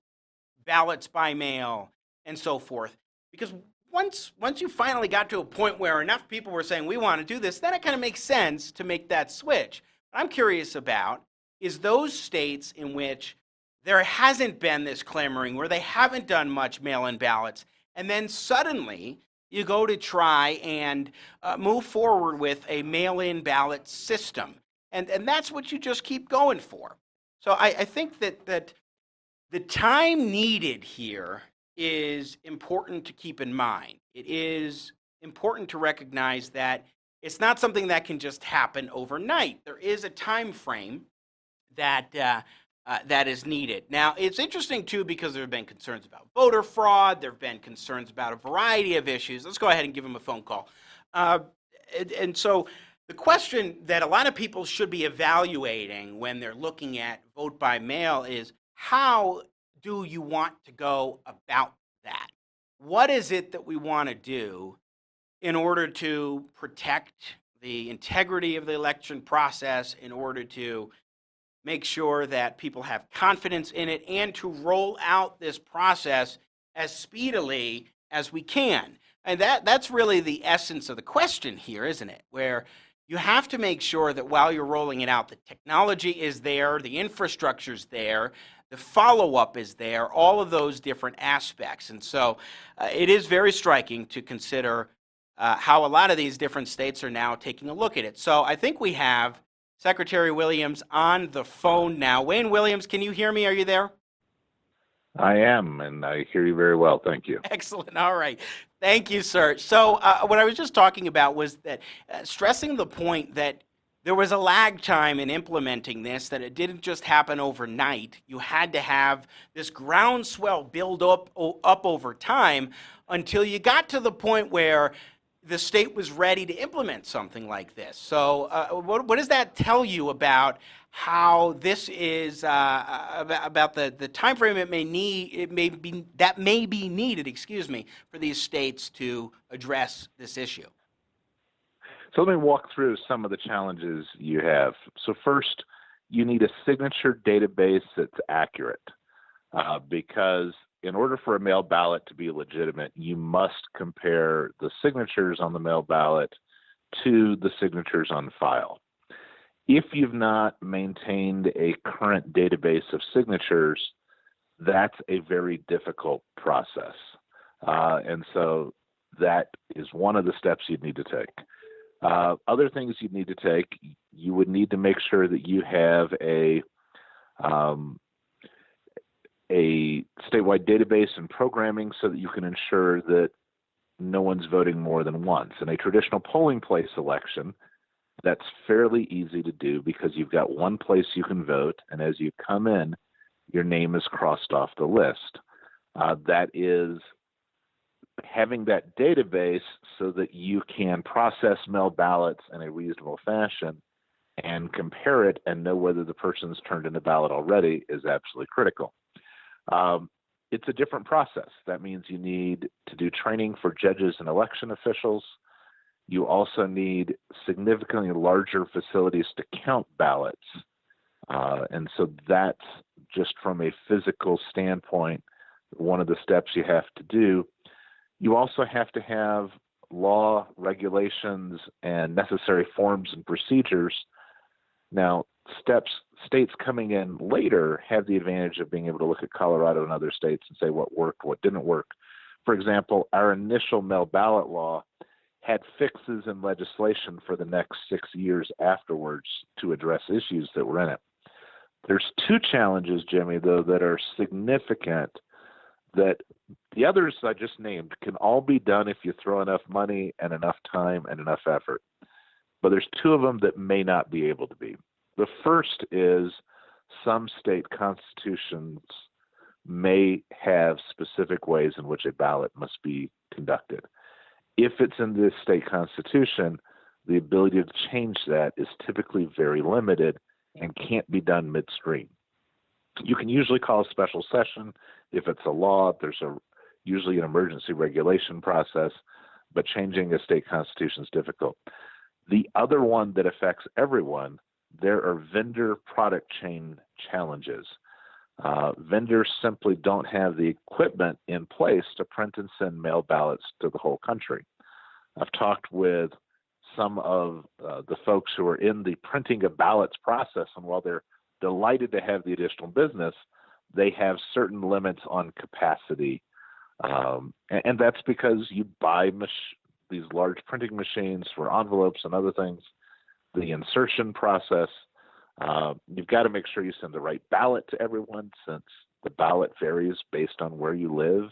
ballots by mail and so forth. Because once once you finally got to a point where enough people were saying we want to do this, then it kind of makes sense to make that switch. What I'm curious about is those states in which there hasn't been this clamoring, where they haven't done much mail-in ballots, and then suddenly you go to try and uh, move forward with a mail-in ballot system, and and that's what you just keep going for. So I, I think that that the time needed here is important to keep in mind. It is important to recognize that it's not something that can just happen overnight. There is a time frame that uh, uh, that is needed. Now, it's interesting too because there have been concerns about voter fraud. There have been concerns about a variety of issues. Let's go ahead and give him a phone call. Uh, and, and so, the question that a lot of people should be evaluating when they're looking at vote by mail is how do you want to go about that? What is it that we want to do in order to protect the integrity of the election process, in order to make sure that people have confidence in it, and to roll out this process as speedily as we can? And that, that's really the essence of the question here, isn't it? Where you have to make sure that while you're rolling it out, the technology is there, the infrastructure is there, the follow up is there, all of those different aspects. And so uh, it is very striking to consider uh, how a lot of these different states are now taking a look at it. So I think we have Secretary Williams on the phone now. Wayne Williams, can you hear me? Are you there? I am, and I hear you very well. Thank you. Excellent. All right. Thank you, sir. So, uh, what I was just talking about was that uh, stressing the point that there was a lag time in implementing this, that it didn't just happen overnight. You had to have this groundswell build up, up over time until you got to the point where the state was ready to implement something like this. So, uh, what, what, does that tell you about how this is uh, about, about, the, the time frame it may need it may be that may be needed, excuse me, for these states to address this issue? So let me walk through some of the challenges you have. So first, you need a signature database that's accurate uh, because in order for a mail ballot to be legitimate, you must compare the signatures on the mail ballot to the signatures on file. If you've not maintained a current database of signatures, that's a very difficult process. Uh, and so that is one of the steps you'd need to take. Uh, other things you'd need to take, you would need to make sure that you have a um, a statewide database and programming so that you can ensure that no one's voting more than once. In a traditional polling place election, that's fairly easy to do because you've got one place you can vote, and as you come in, your name is crossed off the list. Uh, that is having that database so that you can process mail ballots in a reasonable fashion and compare it and know whether the person's turned in a ballot already is absolutely critical. Um, it's a different process. That means you need to do training for judges and election officials. You also need significantly larger facilities to count ballots. Uh, and so that's just from a physical standpoint, one of the steps you have to do. You also have to have law, regulations, and necessary forms and procedures. Now, steps states coming in later have the advantage of being able to look at Colorado and other states and say what worked, what didn't work. For example, our initial mail ballot law had fixes in legislation for the next six years afterwards to address issues that were in it. There's two challenges, Jimmy, though, that are significant that the others I just named can all be done if you throw enough money and enough time and enough effort. But there's two of them that may not be able to be. The first is some state constitutions may have specific ways in which a ballot must be conducted. If it's in the state constitution, the ability to change that is typically very limited and can't be done midstream. You can usually call a special session if it's a law. There's a usually an emergency regulation process, but changing a state constitution is difficult. The other one that affects everyone, there are vendor product chain challenges. Uh, vendors simply don't have the equipment in place to print and send mail ballots to the whole country. I've talked with some of uh, the folks who are in the printing of ballots process, and while they're delighted to have the additional business, they have certain limits on capacity. Um, and, and, that's because you buy mach- these large printing machines for envelopes and other things. The insertion process, uh, you've got to make sure you send the right ballot to everyone since the ballot varies based on where you live.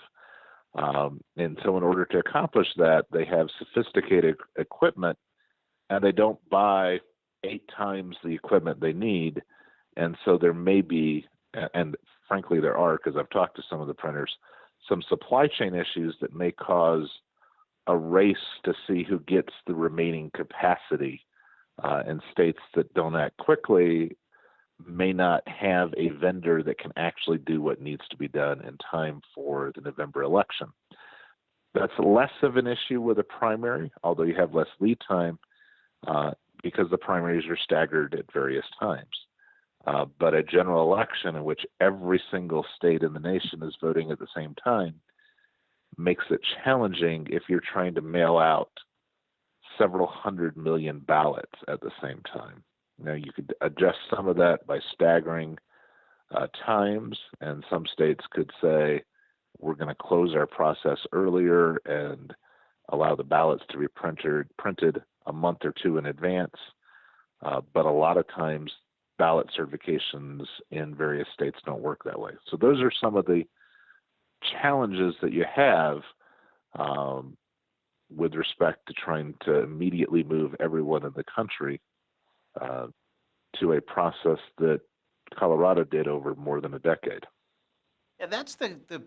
Um, and so, in order to accomplish that, they have sophisticated equipment and they don't buy eight times the equipment they need. And so, there may be, and frankly, there are, because I've talked to some of the printers, some supply chain issues that may cause a race to see who gets the remaining capacity. Uh, and states that don't act quickly may not have a vendor that can actually do what needs to be done in time for the November election. That's less of an issue with a primary, although you have less lead time uh, because the primaries are staggered at various times. Uh, but a general election in which every single state in the nation is voting at the same time makes it challenging if you're trying to mail out several hundred million ballots at the same time. Now, you could adjust some of that by staggering uh, times, and some states could say, we're going to close our process earlier and allow the ballots to be printed, printed a month or two in advance. Uh, but a lot of times, ballot certifications in various states don't work that way. So, those are some of the challenges that you have um, with respect to trying to immediately move everyone in the country uh, to a process that Colorado did over more than a decade. Yeah, that's the, the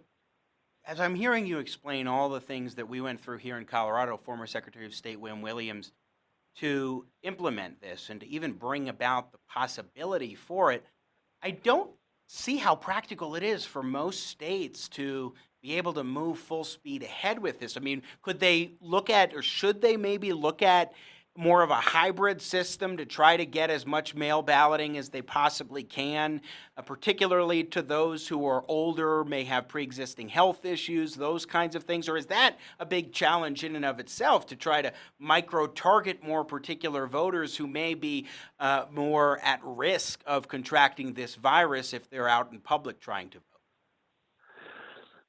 as I'm hearing you explain all the things that we went through here in Colorado, former Secretary of State Wayne Williams, to implement this and to even bring about the possibility for it, I don't see how practical it is for most states to be able to move full speed ahead with this. I mean, could they look at, or should they maybe look at more of a hybrid system to try to get as much mail balloting as they possibly can, uh, particularly to those who are older, may have pre existing health issues, those kinds of things? Or is that a big challenge in and of itself to try to micro target more particular voters who may be uh, more at risk of contracting this virus if they're out in public trying to vote?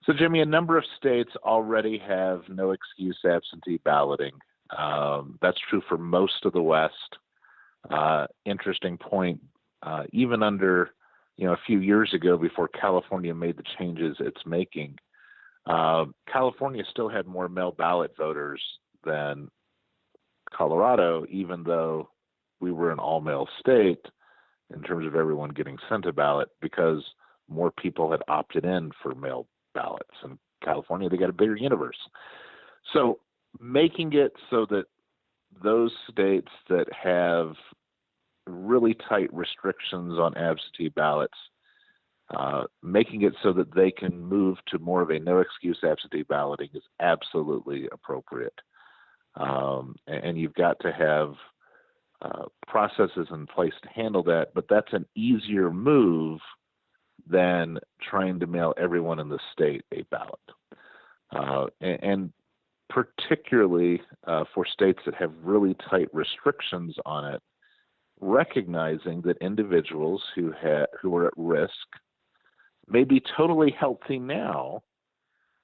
So, Jimmy, a number of states already have no excuse absentee balloting. Um, that's true for most of the West. Uh, interesting point. Uh, even under, you know, a few years ago, before California made the changes it's making, uh, California still had more mail ballot voters than Colorado, even though we were an all mail state in terms of everyone getting sent a ballot because more people had opted in for mail ballots. In California, they got a bigger universe. So making it so that those states that have really tight restrictions on absentee ballots Uh, making it so that they can move to more of a no excuse absentee balloting is absolutely appropriate. Um, and, you've got to have uh, processes in place to handle that, but that's an easier move than trying to mail everyone in the state a ballot. Uh, and, and, particularly uh, for states that have really tight restrictions on it, recognizing that individuals who ha- who are at risk may be totally healthy now,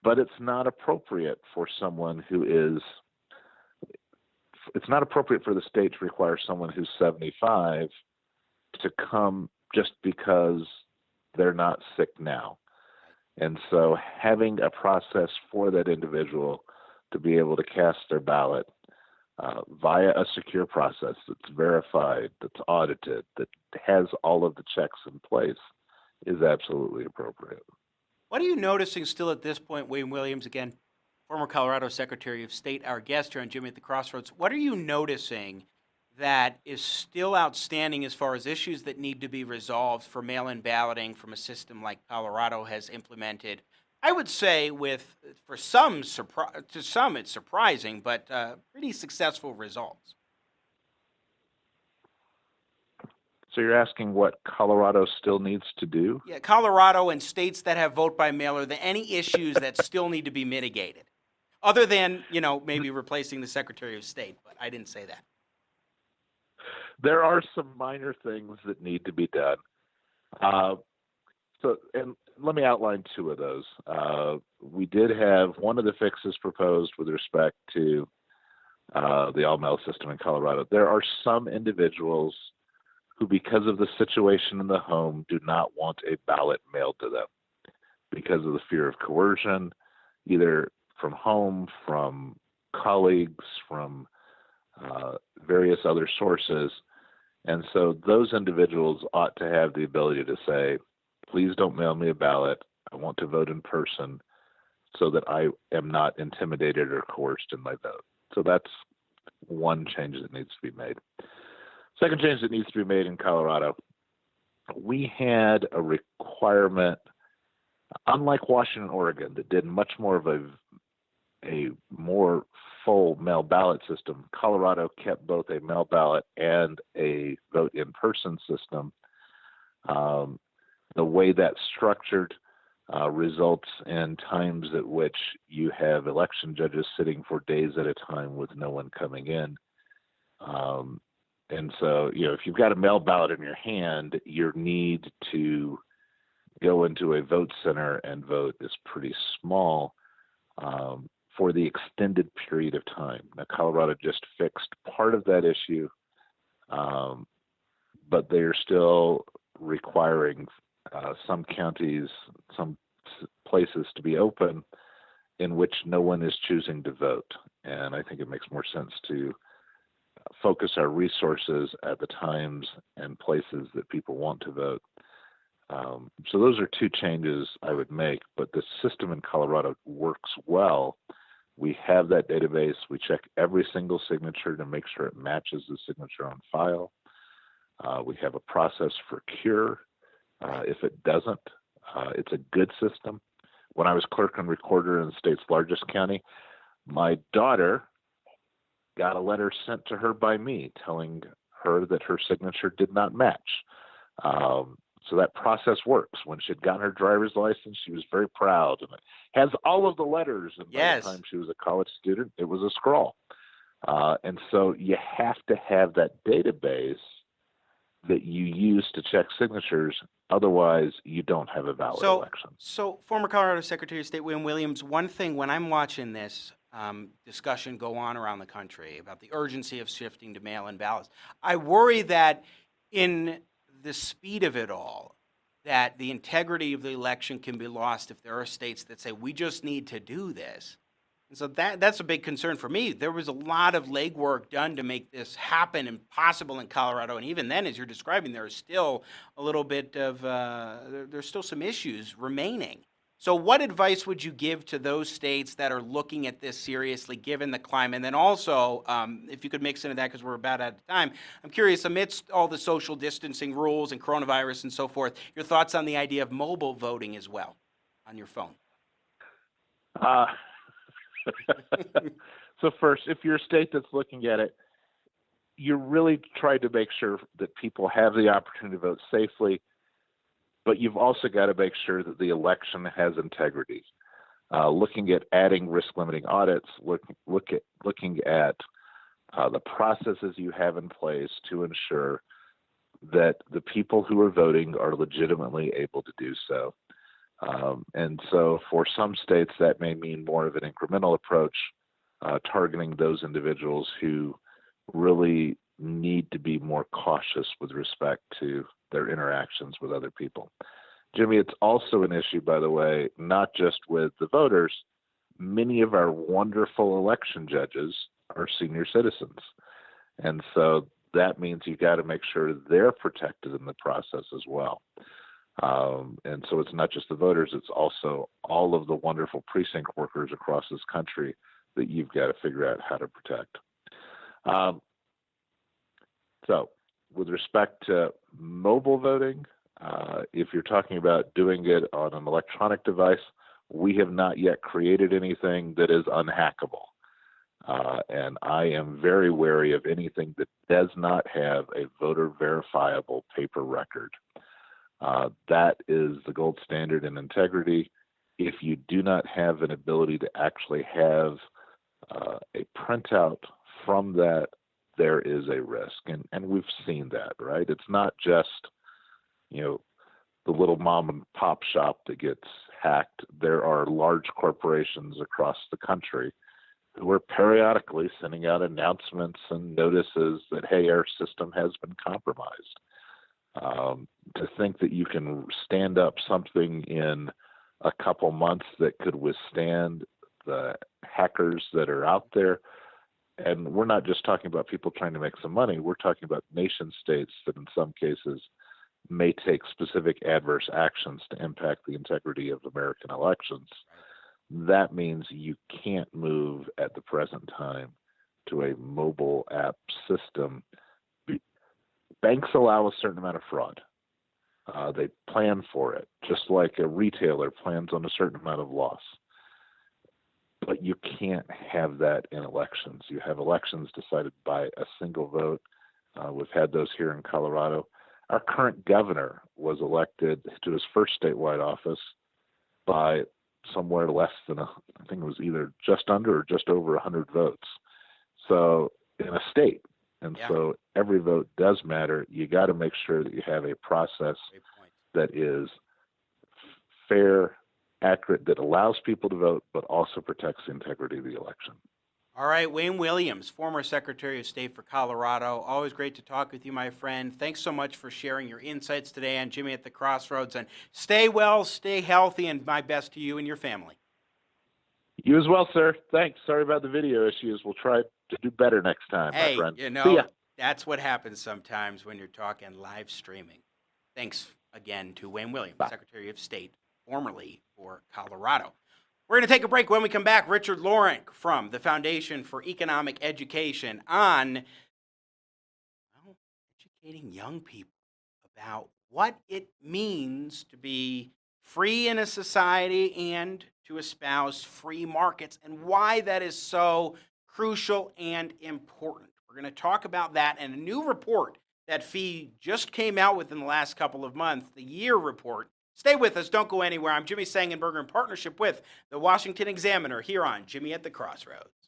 but it's not appropriate for someone who is it's not appropriate for the state to require someone who's 75 to come just because they're not sick now. And so having a process for that individual to be able to cast their ballot uh, via a secure process that's verified, that's audited, that has all of the checks in place is absolutely appropriate. What are you noticing still at this point, William Williams, again, former Colorado Secretary of State, our guest here on Jimmy at the Crossroads? What are you noticing that is still outstanding as far as issues that need to be resolved for mail in balloting from a system like Colorado has implemented? I would say, with for some surprise, to some it's surprising, but uh, pretty successful results. So you're asking what Colorado still needs to do? Yeah, Colorado and states that have vote by mail are there any issues that still need to be mitigated, other than you know maybe replacing the Secretary of State? But I didn't say that. There are some minor things that need to be done. Uh, so, and let me outline two of those. Uh, we did have one of the fixes proposed with respect to uh, the all mail system in Colorado. There are some individuals who, because of the situation in the home, do not want a ballot mailed to them because of the fear of coercion, either from home, from colleagues, from uh, various other sources. And so those individuals ought to have the ability to say, please don't mail me a ballot. I want to vote in person so that I am not intimidated or coerced in my vote. So that's one change that needs to be made. Second change that needs to be made in Colorado, we had a requirement, unlike Washington, Oregon, that did much more of a a more full mail ballot system. Colorado kept both a mail ballot and a vote in person system. Um, the way that's structured uh, results in times at which you have election judges sitting for days at a time with no one coming in. Um, and so, you know, if you've got a mail ballot in your hand, your need to go into a vote center and vote is pretty small um, for the extended period of time. Now, Colorado just fixed part of that issue, um, but they are still requiring uh, some counties, some places to be open in which no one is choosing to vote. And I think it makes more sense to focus our resources at the times and places that people want to vote. Um, so those are two changes I would make, but the system in Colorado works well. We have that database. We check every single signature to make sure it matches the signature on file. Uh, we have a process for cure. Uh, if it doesn't, uh, it's a good system. When I was clerk and recorder in the state's largest county, my daughter got a letter sent to her by me telling her that her signature did not match. Um, so that process works. When she had gotten her driver's license, she was very proud and it has all of the letters. And yes. by the time she was a college student, it was a scrawl. Uh, and so you have to have that database that you use to check signatures. Otherwise, you don't have a valid so, election. So, former Colorado Secretary of State William Williams, one thing when I'm watching this, um, discussion go on around the country about the urgency of shifting to mail in ballots. I worry that in the speed of it all, that the integrity of the election can be lost if there are states that say, we just need to do this. And so that, that's a big concern for me. There was a lot of legwork done to make this happen and possible in Colorado. And even then, as you're describing, there is still a little bit of, uh, there, there's still some issues remaining. So, what advice would you give to those states that are looking at this seriously, given the climate? And then also, um, if you could mix into that, because we're about out of time, I'm curious, amidst all the social distancing rules and coronavirus and so forth, your thoughts on the idea of mobile voting as well on your phone. Uh, so, first, if you're a state that's looking at it, you really try to make sure that people have the opportunity to vote safely but you've also got to make sure that the election has integrity. Uh, looking at adding risk limiting audits, look, look at looking at uh, the processes you have in place to ensure that the people who are voting are legitimately able to do so. Um, and so, for some states, that may mean more of an incremental approach, uh, targeting those individuals who really need to be more cautious with respect to their interactions with other people. Jimmy, it's also an issue, by the way, not just with the voters. Many of our wonderful election judges are senior citizens. And so that means you've got to make sure they're protected in the process as well. Um, and so it's not just the voters, it's also all of the wonderful precinct workers across this country that you've got to figure out how to protect. Um, so with respect to mobile voting, uh, if you're talking about doing it on an electronic device, we have not yet created anything that is unhackable. Uh, and I am very wary of anything that does not have a voter verifiable paper record. Uh, that is the gold standard in integrity. If you do not have an ability to actually have uh, a printout from that there is a risk. And and we've seen that right? It's not just you know the little mom and pop shop that gets hacked. There are large corporations across the country who are periodically sending out announcements and notices that hey our system has been compromised um, to think that you can stand up something in a couple months that could withstand the hackers that are out there and we're not just talking about people trying to make some money. We're talking about nation states that, in some cases, may take specific adverse actions to impact the integrity of American elections. That means you can't move at the present time to a mobile app system. Banks allow a certain amount of fraud. Uh, they plan for it, just like a retailer plans on a certain amount of loss but you can't have that in elections. You have elections decided by a single vote. Uh, we've had those here in Colorado. Our current governor was elected to his first statewide office by somewhere less than a, I think it was either just under or just over 100 votes. So in a state, and yeah. so every vote does matter. You got to make sure that you have a process that is fair, accurate that allows people to vote but also protects the integrity of the election. All right, Wayne Williams, former Secretary of State for Colorado. Always great to talk with you, my friend. Thanks so much for sharing your insights today on Jimmy at the Crossroads. And stay well, stay healthy, and my best to you and your family. You as well, sir. Thanks. Sorry about the video issues. We'll try to do better next time, hey, my friend. You know, that's what happens sometimes when you're talking live streaming. Thanks again to Wayne Williams, Bye. Secretary of State formerly for Colorado. We're going to take a break. When we come back, Richard Lorenc from the Foundation for Economic Education on well, educating young people about what it means to be free in a society and to espouse free markets and why that is so crucial and important. We're going to talk about that and a new report that FEE just came out with in the last couple of months, the year report Stay with us. Don't go anywhere. I'm Jimmy Sengenberger in partnership with the Washington Examiner here on Jimmy at the Crossroads.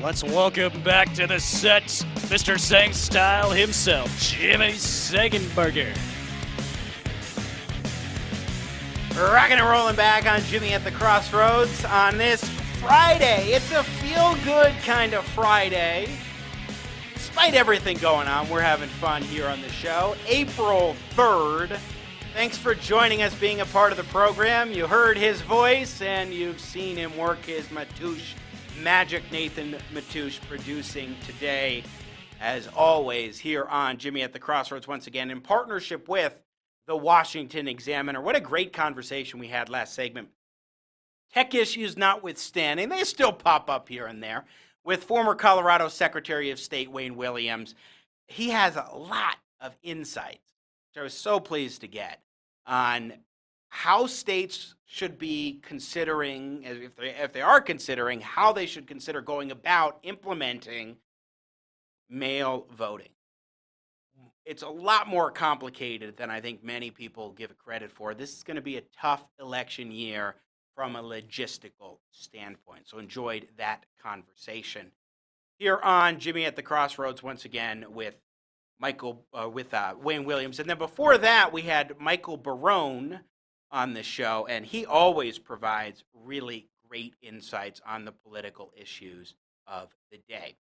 Let's welcome back to the set Mr. Seng Style himself, Jimmy Sengenberger. Rocking and rolling back on Jimmy at the Crossroads on this Friday. It's a feel good kind of Friday. Despite everything going on, we're having fun here on the show. April 3rd. Thanks for joining us, being a part of the program. You heard his voice and you've seen him work his Matoush magic. Nathan Matoush producing today, as always, here on Jimmy at the Crossroads once again in partnership with the Washington Examiner. What a great conversation we had last segment. Tech issues notwithstanding, they still pop up here and there with former Colorado Secretary of State Wayne Williams. He has a lot of insights, which I was so pleased to get on how states should be considering, if they, if they are considering, how they should consider going about implementing mail voting. It's a lot more complicated than I think many people give it credit for. This is going to be a tough election year from a logistical standpoint. So enjoyed that conversation. Here on Jimmy at the Crossroads once again with Michael uh, with uh, Wayne Williams, and then before that we had Michael Barone on the show, and he always provides really great insights on the political issues of the day.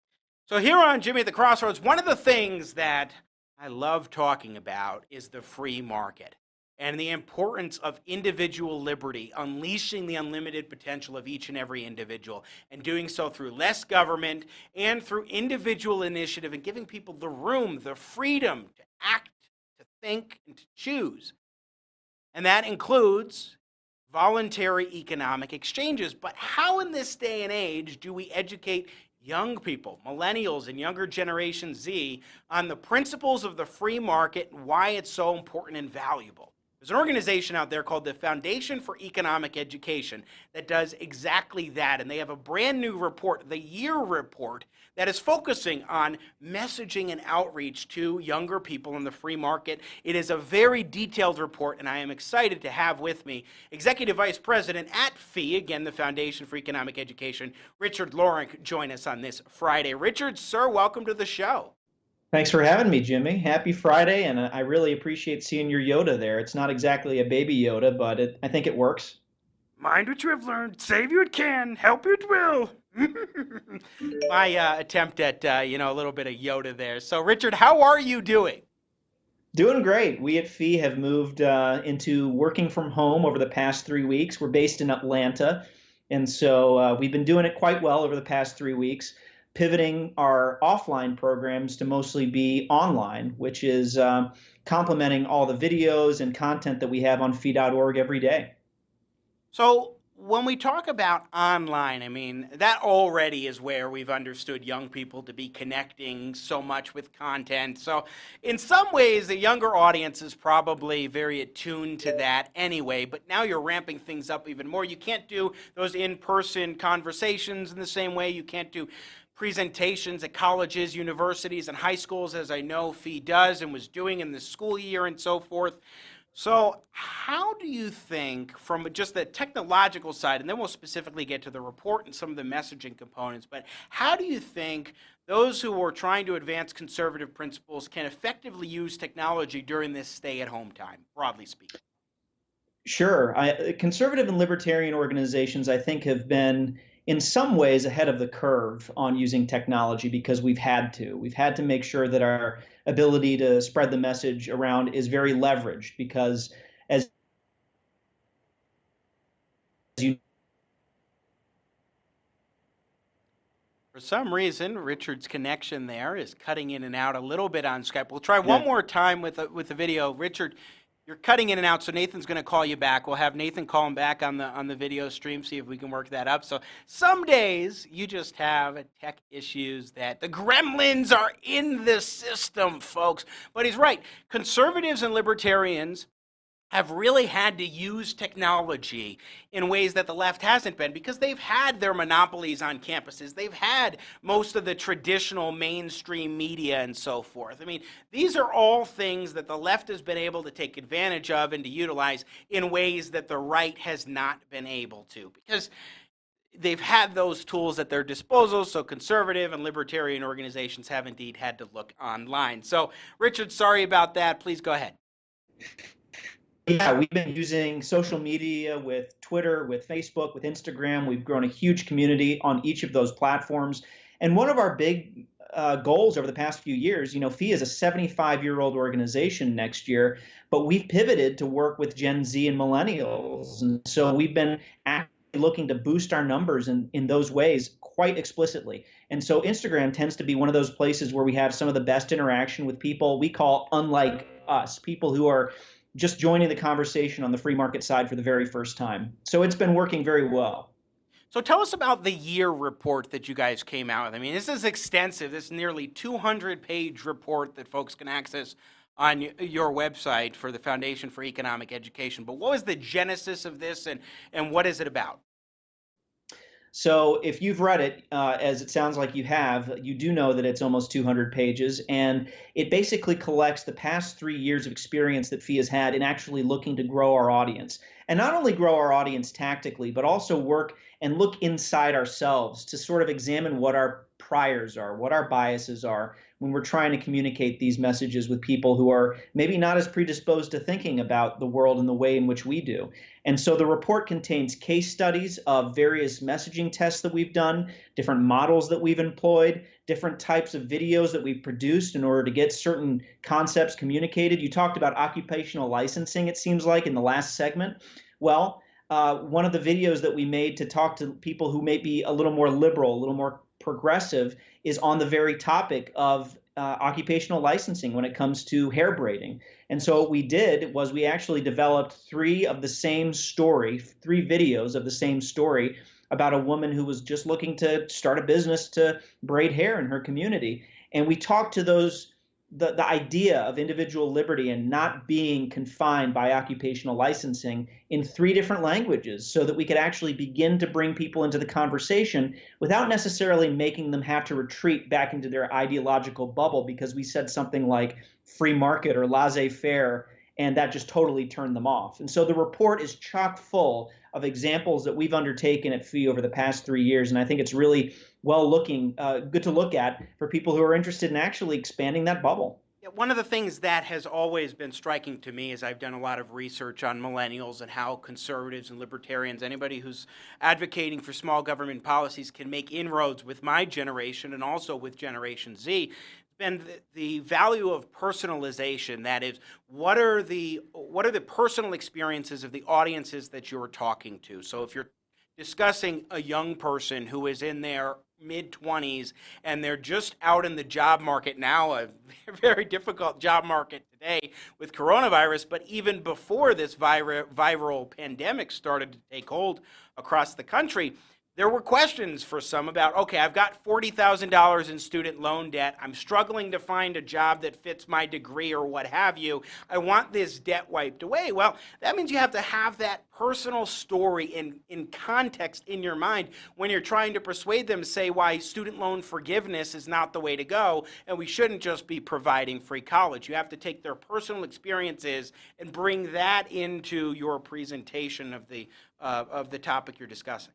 So here on Jimmy at the Crossroads, one of the things that I love talking about is the free market and the importance of individual liberty, unleashing the unlimited potential of each and every individual, and doing so through less government and through individual initiative and giving people the room, the freedom to act, to think, and to choose. And that includes voluntary economic exchanges. But how, in this day and age, do we educate young people, millennials, and younger Generation Z on the principles of the free market and why it's so important and valuable? There's an organization out there called the Foundation for Economic Education that does exactly that. And they have a brand new report, the Year Report, that is focusing on messaging and outreach to younger people in the free market. It is a very detailed report, and I am excited to have with me Executive Vice President at FEE, again, the Foundation for Economic Education, Richard Lorenc, join us on this Friday. Richard, sir, welcome to the show. Thanks for having me, Jimmy. Happy Friday, and I really appreciate seeing your Yoda there. It's not exactly a baby Yoda, but it, I think it works. Mind what you have learned, save you it can, help you it will. My uh, attempt at uh, you know a little bit of Yoda there. So, Richard, how are you doing? Doing great. We at FEE have moved uh, into working from home over the past three weeks. We're based in Atlanta, and so uh, we've been doing it quite well over the past three weeks pivoting our offline programs to mostly be online, which is uh, complementing all the videos and content that we have on fee.org every day. So, when we talk about online, I mean, that already is where we've understood young people to be connecting so much with content. So, in some ways, the younger audience is probably very attuned to that anyway, but now you're ramping things up even more. You can't do those in person conversations in the same way. You can't do presentations at colleges, universities, and high schools, as I know FEE does and was doing in the school year and so forth. So, how do you think, from just the technological side, and then we'll specifically get to the report and some of the messaging components, but how do you think those who are trying to advance conservative principles can effectively use technology during this stay at home time, broadly speaking? Sure. I, conservative and libertarian organizations, I think, have been in some ways ahead of the curve on using technology because we've had to. We've had to make sure that our ability to spread the message around is very leveraged because as you For some reason, Richard's connection there is cutting in and out a little bit on Skype. We'll try one more time with the, with the video. Richard, you're cutting in and out, so Nathan's going to call you back. We'll have Nathan call him back on the on the video stream, see if we can work that up. So some days you just have tech issues that the gremlins are in the system, folks. But he's right. Conservatives and libertarians have really had to use technology in ways that the left hasn't been because they've had their monopolies on campuses. They've had most of the traditional mainstream media and so forth. I mean, these are all things that the left has been able to take advantage of and to utilize in ways that the right has not been able to because they've had those tools at their disposal, so conservative and libertarian organizations have indeed had to look online. So, Richard, sorry about that. Please go ahead. Yeah, we've been using social media with Twitter, with Facebook, with Instagram. We've grown a huge community on each of those platforms. And one of our big uh, goals over the past few years. You know, FEE is a 75 year old organization next year, but we've pivoted to work with Gen Z and millennials. And so we've been looking to boost our numbers in, in those ways quite explicitly. And so Instagram tends to be one of those places where we have some of the best interaction with people we call unlike us, people who are just joining the conversation on the free market side for the very first time. So it's been working very well. So tell us about the year report that you guys came out with. I mean, this is extensive. This is nearly 200 page report that folks can access on your website for the Foundation for Economic Education. But what was the genesis of this and, and what is it about? So, if you've read it, uh, as it sounds like you have, you do know that it's almost 200 pages, and it basically collects the past three years of experience that FEE has had in actually looking to grow our audience. And not only grow our audience tactically, but also work and look inside ourselves to sort of examine what our priors are, what our biases are, when we're trying to communicate these messages with people who are maybe not as predisposed to thinking about the world in the way in which we do. And so the report contains case studies of various messaging tests that we've done, different models that we've employed, different types of videos that we've produced in order to get certain concepts communicated. You talked about occupational licensing, it seems like, in the last segment. Well, uh, one of the videos that we made to talk to people who may be a little more liberal, a little more progressive, is on the very topic of uh, occupational licensing when it comes to hair braiding. And so what we did was we actually developed three of the same story, three videos of the same story about a woman who was just looking to start a business to braid hair in her community. And we talked to those the, the idea of individual liberty and not being confined by occupational licensing in three different languages so that we could actually begin to bring people into the conversation without necessarily making them have to retreat back into their ideological bubble because we said something like free market or laissez faire and that just totally turned them off. And so the report is chock full of examples that we've undertaken at FEE over the past three years. And I think it's really well looking, uh, good to look at for people who are interested in actually expanding that bubble. Yeah, one of the things that has always been striking to me is I've done a lot of research on millennials and how conservatives and libertarians, anybody who's advocating for small government policies, can make inroads with my generation and also with Generation Z the, the, value of personalization that is what are the what are the personal experiences of the audiences that you're talking to? So if you're discussing a young person who is in their mid 20s and they're just out in the job market now a very difficult job market today with coronavirus but even before this vir- viral pandemic started to take hold across the country there were questions for some about okay, I've got $40,000 in student loan debt. I'm struggling to find a job that fits my degree or what have you. I want this debt wiped away. Well, that means you have to have that personal story in, in context in your mind when you're trying to persuade them to say why student loan forgiveness is not the way to go and we shouldn't just be providing free college. You have to take their personal experiences and bring that into your presentation of the, uh, of the topic you're discussing.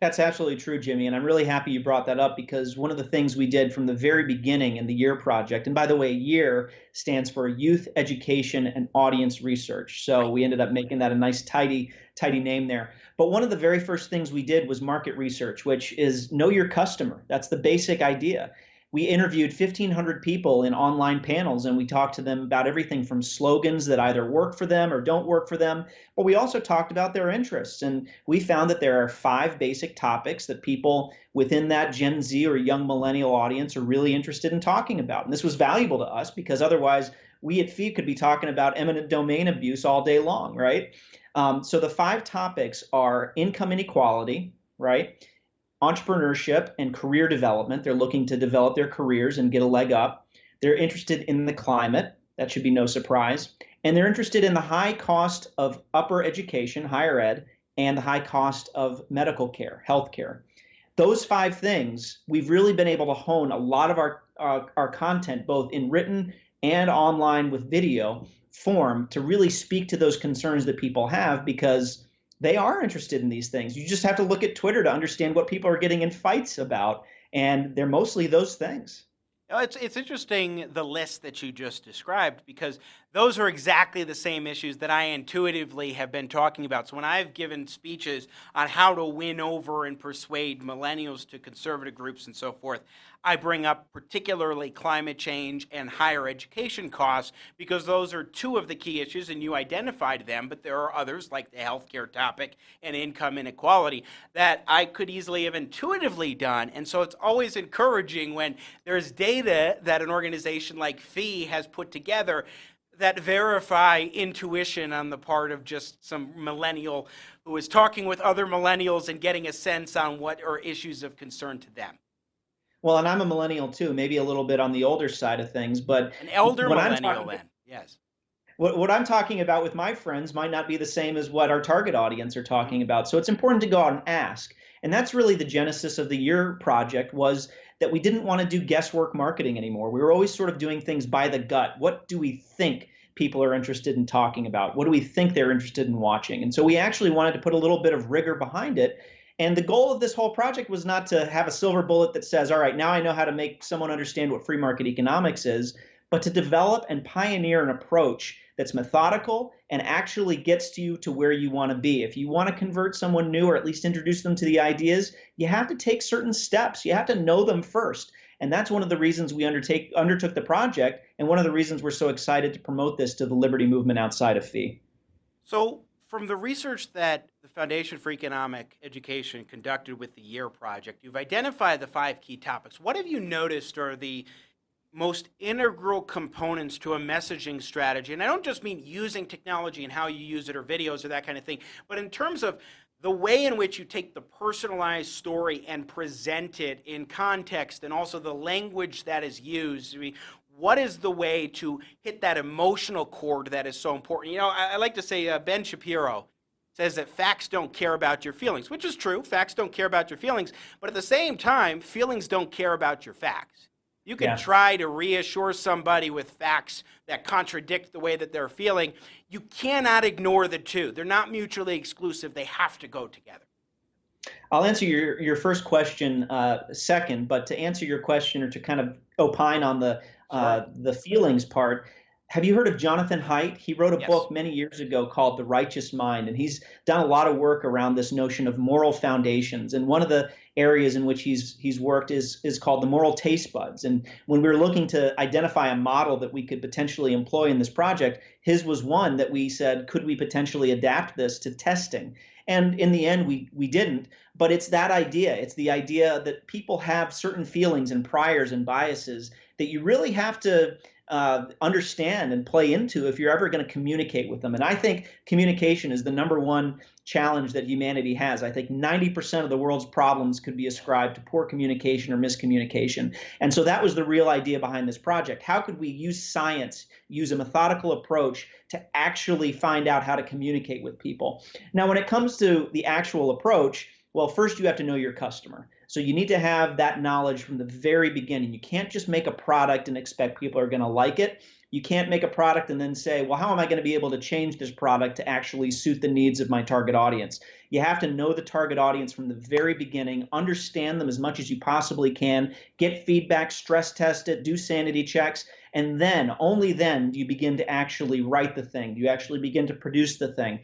That's absolutely true, Jimmy. And I'm really happy you brought that up because one of the things we did from the very beginning in the YEAR project, and by the way, YEAR stands for Youth Education and Audience Research. So we ended up making that a nice, tidy, tidy name there. But one of the very first things we did was market research, which is know your customer. That's the basic idea we interviewed 1,500 people in online panels and we talked to them about everything from slogans that either work for them or don't work for them. But we also talked about their interests. And we found that there are five basic topics that people within that Gen Z or young millennial audience are really interested in talking about. And this was valuable to us because otherwise we at FEE could be talking about eminent domain abuse all day long, right? Um, so the five topics are income inequality, right? Entrepreneurship and career development. They're looking to develop their careers and get a leg up. They're interested in the climate. That should be no surprise. And they're interested in the high cost of upper education, higher ed, and the high cost of medical care, health care. Those five things, we've really been able to hone a lot of our, our, our content, both in written and online with video form, to really speak to those concerns that people have because they are interested in these things. You just have to look at Twitter to understand what people are getting in fights about, and they're mostly those things. It's, it's interesting the list that you just described because those are exactly the same issues that I intuitively have been talking about. So when I've given speeches on how to win over and persuade millennials to conservative groups and so forth, I bring up particularly climate change and higher education costs because those are two of the key issues, and you identified them, but there are others like the healthcare topic and income inequality that I could easily have intuitively done. And so it's always encouraging when there's data that an organization like FEE has put together that verify intuition on the part of just some millennial who is talking with other millennials and getting a sense on what are issues of concern to them. Well, and I'm a millennial too, maybe a little bit on the older side of things, but an elder millennial then, yes. What, what I'm talking about with my friends might not be the same as what our target audience are talking mm-hmm. about. So it's important to go out and ask. And that's really the genesis of the year project was that we didn't want to do guesswork marketing anymore. We were always sort of doing things by the gut. What do we think people are interested in talking about? What do we think they're interested in watching? And so we actually wanted to put a little bit of rigor behind it. And the goal of this whole project was not to have a silver bullet that says, all right, now I know how to make someone understand what free market economics is, but to develop and pioneer an approach that's methodical and actually gets to you to where you want to be. If you want to convert someone new or at least introduce them to the ideas, you have to take certain steps. You have to know them first. And that's one of the reasons we undertake undertook the project and one of the reasons we're so excited to promote this to the liberty movement outside of FEE. So, from the research that Foundation for Economic Education conducted with the YEAR project, you've identified the five key topics. What have you noticed are the most integral components to a messaging strategy. And I don't just mean using technology and how you use it or videos or that kind of thing, but in terms of the way in which you take the personalized story and present it in context and also the language that is used. I mean, what is the way to hit that emotional chord that is so important? You know, I, I like to say uh, Ben Shapiro says that facts don't care about your feelings, which is true. Facts don't care about your feelings, but at the same time, feelings don't care about your facts. You can yeah. try to reassure somebody with facts that contradict the way that they're feeling. You cannot ignore the two. They're not mutually exclusive. They have to go together. I'll answer your, your first question uh, second, but to answer your question or to kind of opine on the uh, the feelings part, have you heard of Jonathan Haidt? He wrote a yes. book many years ago called The Righteous Mind, and he's done a lot of work around this notion of moral foundations. And one of the areas in which he's he's worked is is called the moral taste buds. And when we were looking to identify a model that we could potentially employ in this project, his was one that we said, could we potentially adapt this to testing? And in the end, we we didn't. But it's that idea. It's the idea that people have certain feelings and priors and biases that you really have to uh, understand and play into if you're ever going to communicate with them. And I think communication is the number one challenge that humanity has. I think 90% of the world's problems could be ascribed to poor communication or miscommunication. And so that was the real idea behind this project. How could we use science, use a methodical approach to actually find out how to communicate with people? Now, when it comes to the actual approach, well, first you have to know your customer. So you need to have that knowledge from the very beginning. You can't just make a product and expect people are going to like it. You can't make a product and then say, well, how am I going to be able to change this product to actually suit the needs of my target audience? You have to know the target audience from the very beginning, understand them as much as you possibly can, get feedback, stress test it, do sanity checks, and then, only then, do you begin to actually write the thing. Do you actually begin to produce the thing?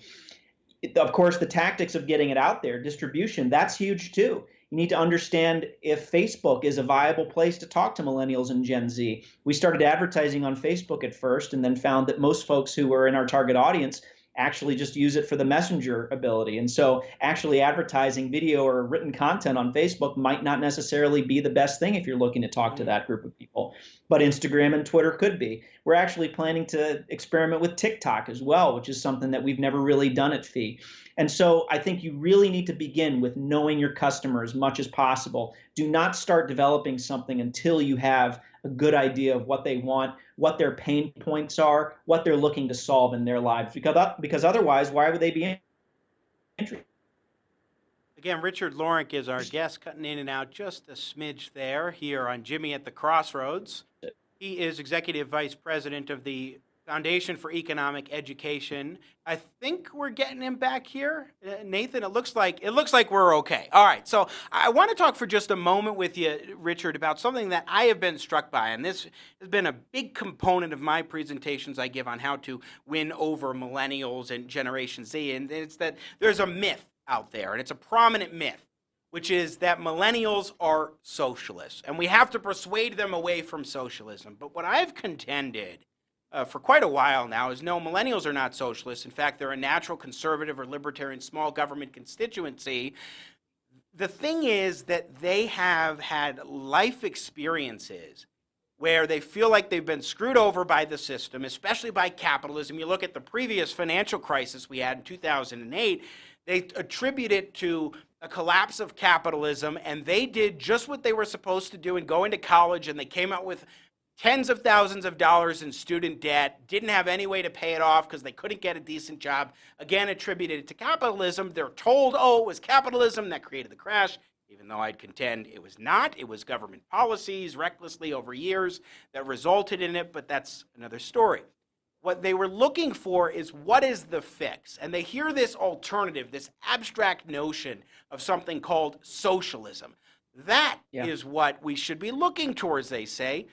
Of course, the tactics of getting it out there, distribution, that's huge too you need to understand if Facebook is a viable place to talk to millennials and Gen Z. We started advertising on Facebook at first and then found that most folks who were in our target audience actually just use it for the messenger ability. And so, actually, advertising video or written content on Facebook might not necessarily be the best thing if you're looking to talk to mm-hmm. that group of people. But Instagram and Twitter could be. We're actually planning to experiment with TikTok as well, which is something that we've never really done at FEE. And so, I think you really need to begin with knowing your customer as much as possible. Do not start developing something until you have a good idea of what they want, what their pain points are, what they're looking to solve in their lives. Because uh, because otherwise, why would they be interested? Again, Richard Lorenc is our guest, cutting in and out just a smidge there here on Jimmy at the Crossroads. He is Executive Vice President of the Foundation for Economic Education. I think we're getting him back here, uh, Nathan. It looks like it looks like we're okay. All right, so I want to talk for just a moment with you, Richard, about something that I have been struck by, and this has been a big component of my presentations I give on how to win over millennials and Generation Z, and it's that there's a myth out there, and it's a prominent myth which is that millennials are socialists, and we have to persuade them away from socialism. But what I've contended uh, for quite a while now is no, millennials are not socialists. In fact, they're a natural conservative or libertarian small government constituency. The thing is that they have had life experiences where they feel like they've been screwed over by the system, especially by capitalism. You look at the previous financial crisis we had in 2008, they attribute it to a collapse of capitalism, and they did just what they were supposed to do and go into college, and they came out with tens of thousands of dollars in student debt, didn't have any way to pay it off because they couldn't get a decent job. Again, attributed to capitalism. They're told, oh, it was capitalism that created the crash, even though I'd contend it was not. It was government policies recklessly over years that resulted in it, but that's another story. What they were looking for is what is the fix? And they hear this alternative, this abstract notion of something called socialism. That yeah. is what we should be looking towards, they say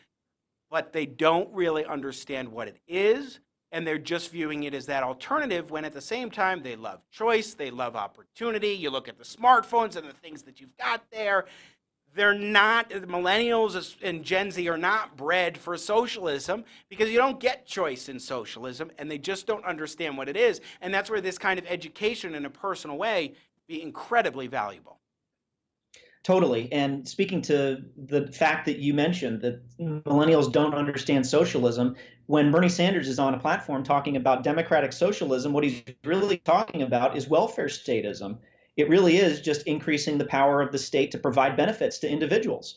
but they don't really understand what it is and they're just viewing it as that alternative when at the same time they love choice, they love opportunity. You look at the smartphones and the things that you've got there. They're not, the millennials and Gen Z are not bred for socialism because you don't get choice in socialism and they just don't understand what it is. And that's where this kind of education in a personal way be incredibly valuable. Totally. And speaking to the fact that you mentioned that millennials don't understand socialism, when Bernie Sanders is on a platform talking about democratic socialism, what he's really talking about is welfare statism. It really is just increasing the power of the state to provide benefits to individuals.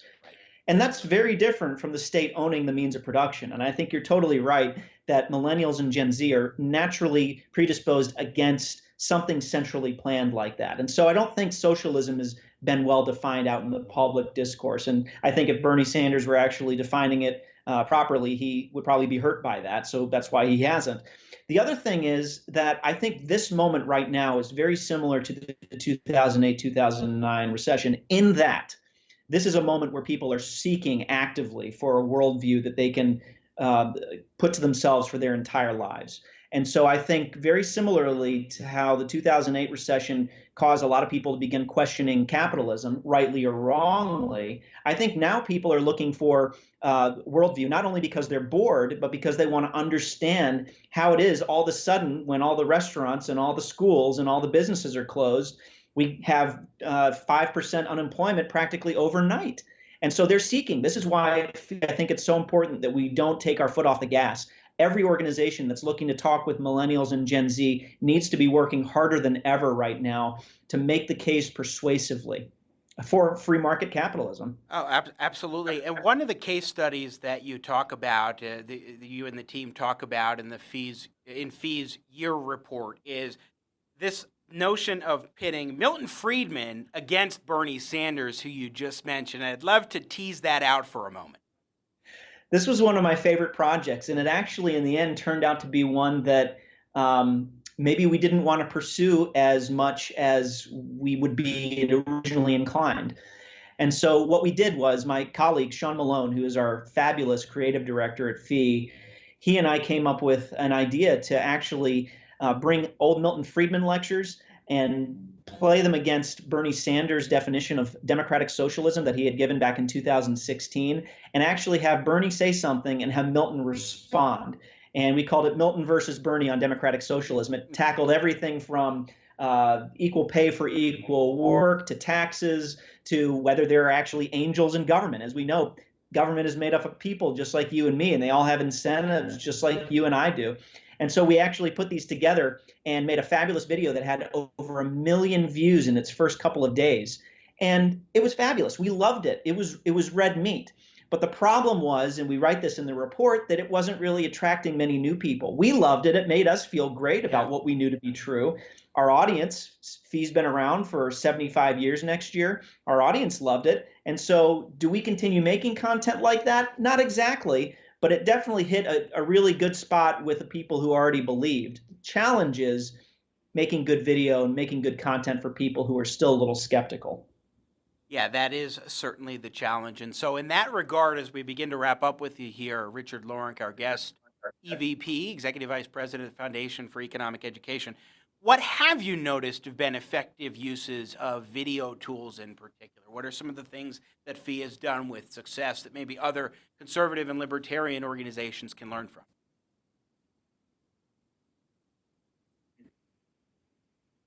And that's very different from the state owning the means of production. And I think you're totally right that millennials and Gen Z are naturally predisposed against something centrally planned like that. And so I don't think socialism is been well defined out in the public discourse. And I think if Bernie Sanders were actually defining it uh, properly, he would probably be hurt by that. So that's why he hasn't. The other thing is that I think this moment right now is very similar to the 2008 2009 recession in that this is a moment where people are seeking actively for a worldview that they can uh, put to themselves for their entire lives. And so I think very similarly to how the 2008 recession caused a lot of people to begin questioning capitalism, rightly or wrongly, I think now people are looking for uh, worldview, not only because they're bored, but because they want to understand how it is all of a sudden when all the restaurants and all the schools and all the businesses are closed, we have uh, 5% unemployment practically overnight. And so they're seeking. This is why I think it's so important that we don't take our foot off the gas every organization that's looking to talk with millennials and Gen Z needs to be working harder than ever right now to make the case persuasively for free market capitalism. Oh, ab- absolutely. And one of the case studies that you talk about, uh, the, the, you and the team talk about in the fees in FEE's year report is this notion of pitting Milton Friedman against Bernie Sanders, who you just mentioned. I'd love to tease that out for a moment this was one of my favorite projects, and it actually, in the end, turned out to be one that um, maybe we didn't want to pursue as much as we would be originally inclined. And so, what we did was my colleague Sean Malone, who is our fabulous creative director at FEE, he and I came up with an idea to actually uh, bring old Milton Friedman lectures and play them against Bernie Sanders' definition of democratic socialism that he had given back in 2016, and actually have Bernie say something and have Milton respond. And we called it Milton versus Bernie on democratic socialism. It tackled everything from uh, equal pay for equal work to taxes to whether there are actually angels in government. As we know, government is made up of people just like you and me, and they all have incentives just like you and I do. And so we actually put these together and made a fabulous video that had over a million views in its first couple of days. And it was fabulous. We loved it. It was it was red meat. But the problem was, and we write this in the report, that it wasn't really attracting many new people. We loved it. It made us feel great about what we knew to be true. Our audience, FEE's been around for 75 years next year. Our audience loved it. And so, do we continue making content like that? Not exactly but it definitely hit a, a really good spot with the people who already believed. The challenge is making good video and making good content for people who are still a little skeptical. Yeah, that is certainly the challenge. And so, in that regard, as we begin to wrap up with you here, Richard Lorenc, our guest, EVP, Executive Vice President of the Foundation for Economic Education, what have you noticed have been effective uses of video tools in particular? What are some of the things that FEE has done with success that maybe other conservative and libertarian organizations can learn from?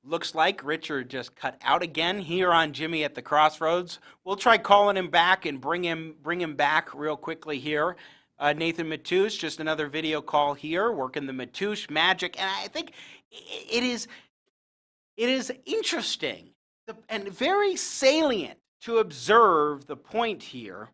Looks like Richard just cut out again here on Jimmy at the Crossroads. We'll try calling him back and bring him bring him back real quickly here. Uh, Nathan Matoush, just another video call here, working the Matoush magic, and I think it is it is interesting and very salient to observe the point here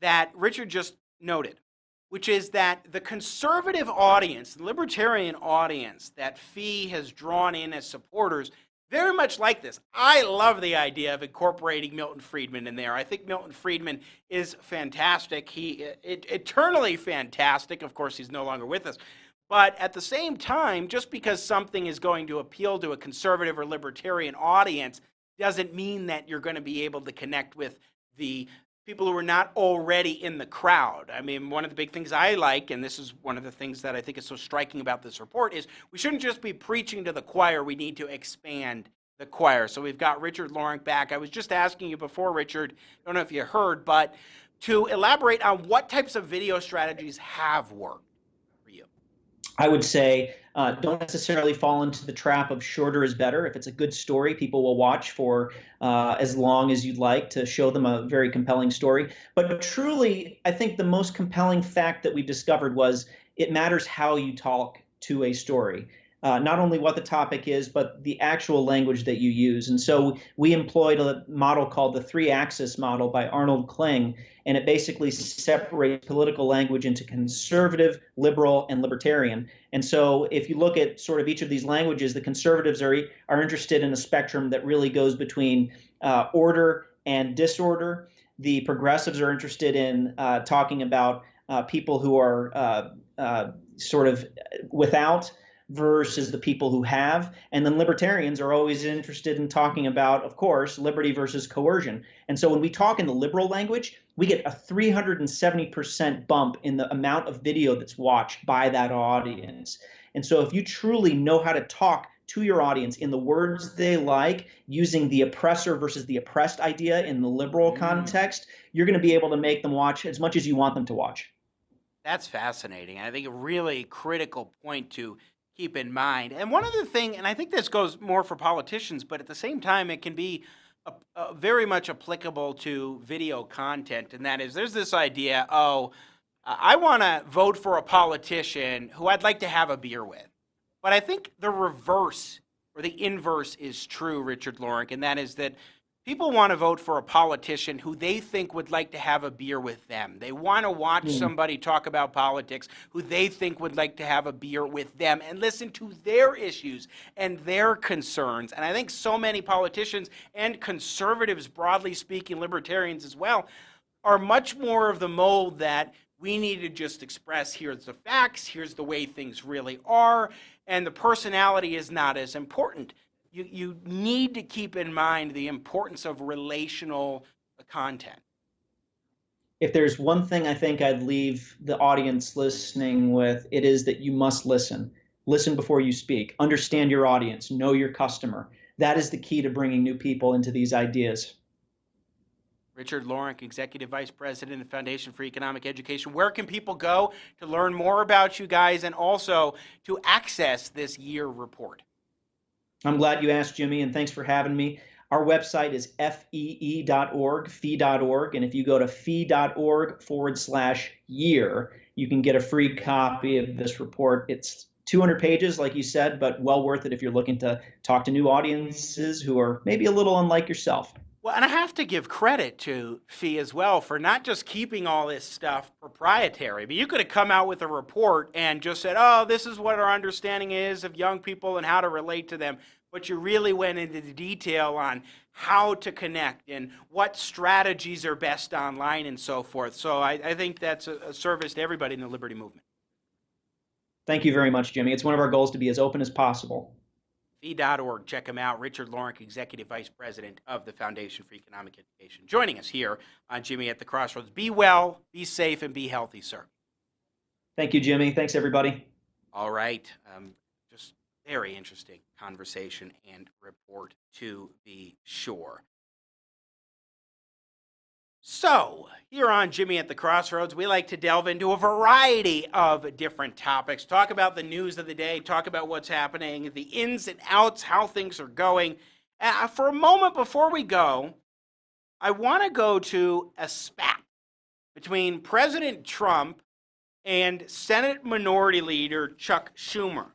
that Richard just noted, which is that the conservative audience, the libertarian audience that FEE has drawn in as supporters, very much like this. I love the idea of incorporating Milton Friedman in there. I think Milton Friedman is fantastic. He it, eternally fantastic. Of course, he's no longer with us. But at the same time, just because something is going to appeal to a conservative or libertarian audience doesn't mean that you're going to be able to connect with the people who are not already in the crowd. I mean, one of the big things I like, and this is one of the things that I think is so striking about this report, is we shouldn't just be preaching to the choir, we need to expand the choir. So we've got Richard Lorenc back. I was just asking you before, Richard, I don't know if you heard, but to elaborate on what types of video strategies have worked. I would say uh, don't necessarily fall into the trap of shorter is better. If it's a good story, people will watch for uh, as long as you'd like to show them a very compelling story. But truly, I think the most compelling fact that we discovered was it matters how you talk to a story uh, not only what the topic is, but the actual language that you use. And so we employed a model called the three axis model by Arnold Kling, and it basically separates political language into conservative, liberal, and libertarian. And so if you look at sort of each of these languages, the conservatives are, are interested in a spectrum that really goes between uh, order and disorder. The progressives are interested in uh, talking about uh, people who are uh, uh, sort of without versus the people who have. And then libertarians are always interested in talking about, of course, liberty versus coercion. And so when we talk in the liberal language, we get a 370% bump in the amount of video that's watched by that audience. And so if you truly know how to talk to your audience in the words they like, using the oppressor versus the oppressed idea in the liberal mm. context, you're going to be able to make them watch as much as you want them to watch. That's fascinating. I think a really critical point to keep in mind. And one other thing, and I think this goes more for politicians, but at the same time, it can be a, a very much applicable to video content, and that is there's this idea oh, I want to vote for a politician who I'd like to have a beer with. But I think the reverse or the inverse is true, Richard Lorenc, and that is that People want to vote for a politician who they think would like to have a beer with them. They want to watch mm. somebody talk about politics who they think would like to have a beer with them and listen to their issues and their concerns. And I think so many politicians and conservatives, broadly speaking, libertarians as well, are much more of the mold that we need to just express here's the facts, here's the way things really are, and the personality is not as important you, you need to keep in mind the importance of relational content. If there's one thing I think I'd leave the audience listening with, it is that you must listen. Listen before you speak. Understand your audience. Know your customer. That is the key to bringing new people into these ideas. Richard Lorenc, Executive Vice President of the Foundation for Economic Education. Where can people go to learn more about you guys and also to access this year report? I'm glad you asked, Jimmy, and thanks for having me. Our website is fee.org, fee.org, and if you go to fee.org forward slash year, you can get a free copy of this report. It's 200 pages, like you said, but well worth it if you're looking to talk to new audiences who are maybe a little unlike yourself. Well, and I have to give credit to Fee as well for not just keeping all this stuff proprietary, but you could have come out with a report and just said, oh, this is what our understanding is of young people and how to relate to them. but you really went into the detail on how to connect and what strategies are best online and so forth. So I, I think that's a, a service to everybody in the liberty movement. Thank you very much, Jimmy. It's one of our goals to be as open as possible. Fee.org. Check him out. Richard Lorenc, Executive Vice President of the Foundation for Economic Education, joining us here on Jimmy at the Crossroads. Be well, be safe, and be healthy, sir. Thank you, Jimmy. Thanks, everybody. All right. Um, just very interesting conversation and report to be sure. So, here on Jimmy at the Crossroads, we like to delve into a variety of different topics, talk about the news of the day, talk about what's happening, the ins and outs, how things are going. Uh, for a moment before we go, I want to go to a spat between President Trump and Senate Minority Leader Chuck Schumer.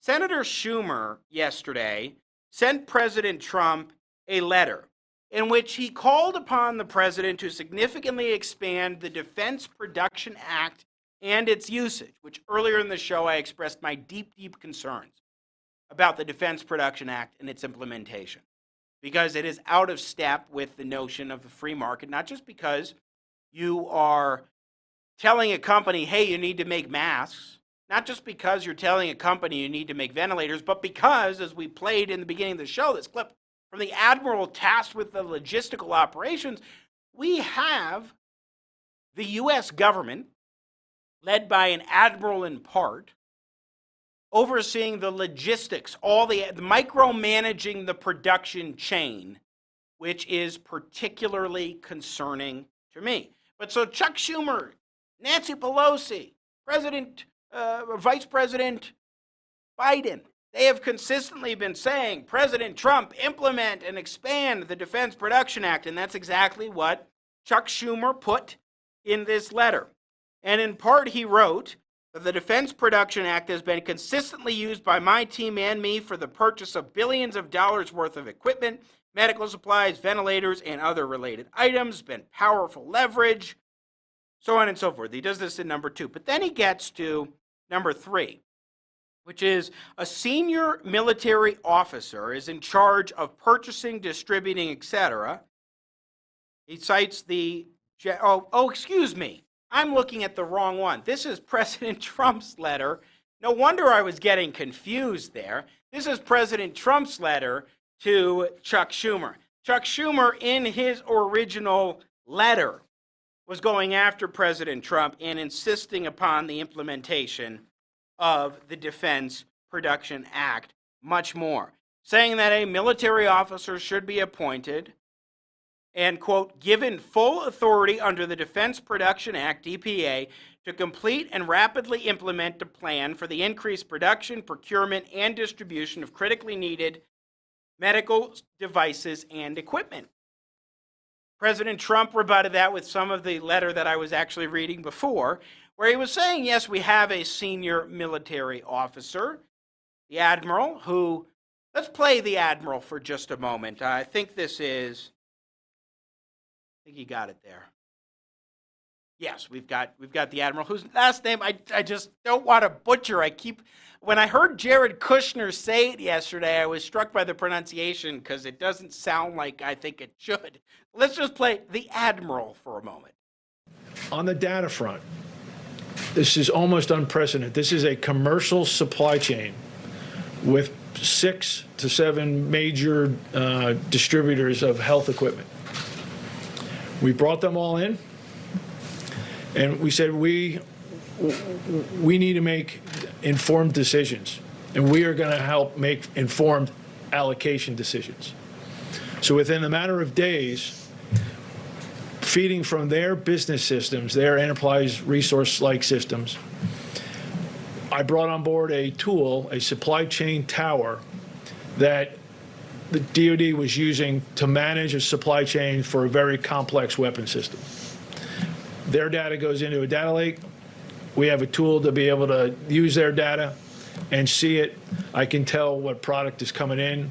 Senator Schumer yesterday sent President Trump a letter in which he called upon the president to significantly expand the Defense Production Act and its usage, which earlier in the show I expressed my deep, deep concerns about the Defense Production Act and its implementation. Because it is out of step with the notion of the free market, not just because you are telling a company, hey, you need to make masks, not just because you're telling a company you need to make ventilators, but because, as we played in the beginning of the show, this clip from the admiral tasked with the logistical operations, we have the U.S. government, led by an admiral in part, overseeing the logistics, all the, the micromanaging the production chain, which is particularly concerning to me. But so Chuck Schumer, Nancy Pelosi, President, uh, Vice President Biden, they have consistently been saying, President Trump, implement and expand the Defense Production Act. And that's exactly what Chuck Schumer put in this letter. And in part, he wrote that the Defense Production Act has been consistently used by my team and me for the purchase of billions of dollars worth of equipment, medical supplies, ventilators, and other related items, been powerful leverage, so on and so forth. He does this in number two. But then he gets to number three which is a senior military officer is in charge of purchasing, distributing, etc. He cites the oh, oh, excuse me. I'm looking at the wrong one. This is President Trump's letter. No wonder I was getting confused there. This is President Trump's letter to Chuck Schumer. Chuck Schumer, in his original letter, was going after President Trump and insisting upon the implementation of the Defense Production Act, much more, saying that a military officer should be appointed and, quote, given full authority under the Defense Production Act, DPA, to complete and rapidly implement a plan for the increased production, procurement, and distribution of critically needed medical devices and equipment. President Trump rebutted that with some of the letter that I was actually reading before, where he was saying, yes, we have a senior military officer, the admiral, who, let's play the admiral for just a moment. I think this is, I think you got it there. Yes, we've got we've got the admiral whose last name I I just don't want to butcher. I keep when I heard Jared Kushner say it yesterday, I was struck by the pronunciation because it doesn't sound like I think it should. Let's just play the admiral for a moment. On the data front, this is almost unprecedented. This is a commercial supply chain with six to seven major uh, distributors of health equipment. We brought them all in, and we said we we need to make informed decisions, and we are going to help make informed allocation decisions. So within a matter of days, feeding from their business systems, their enterprise resource like systems. I brought on board a tool, a supply chain tower that the DoD was using to manage a supply chain for a very complex weapon system. Their data goes into a data lake. We have a tool to be able to use their data and see it. I can tell what product is coming in,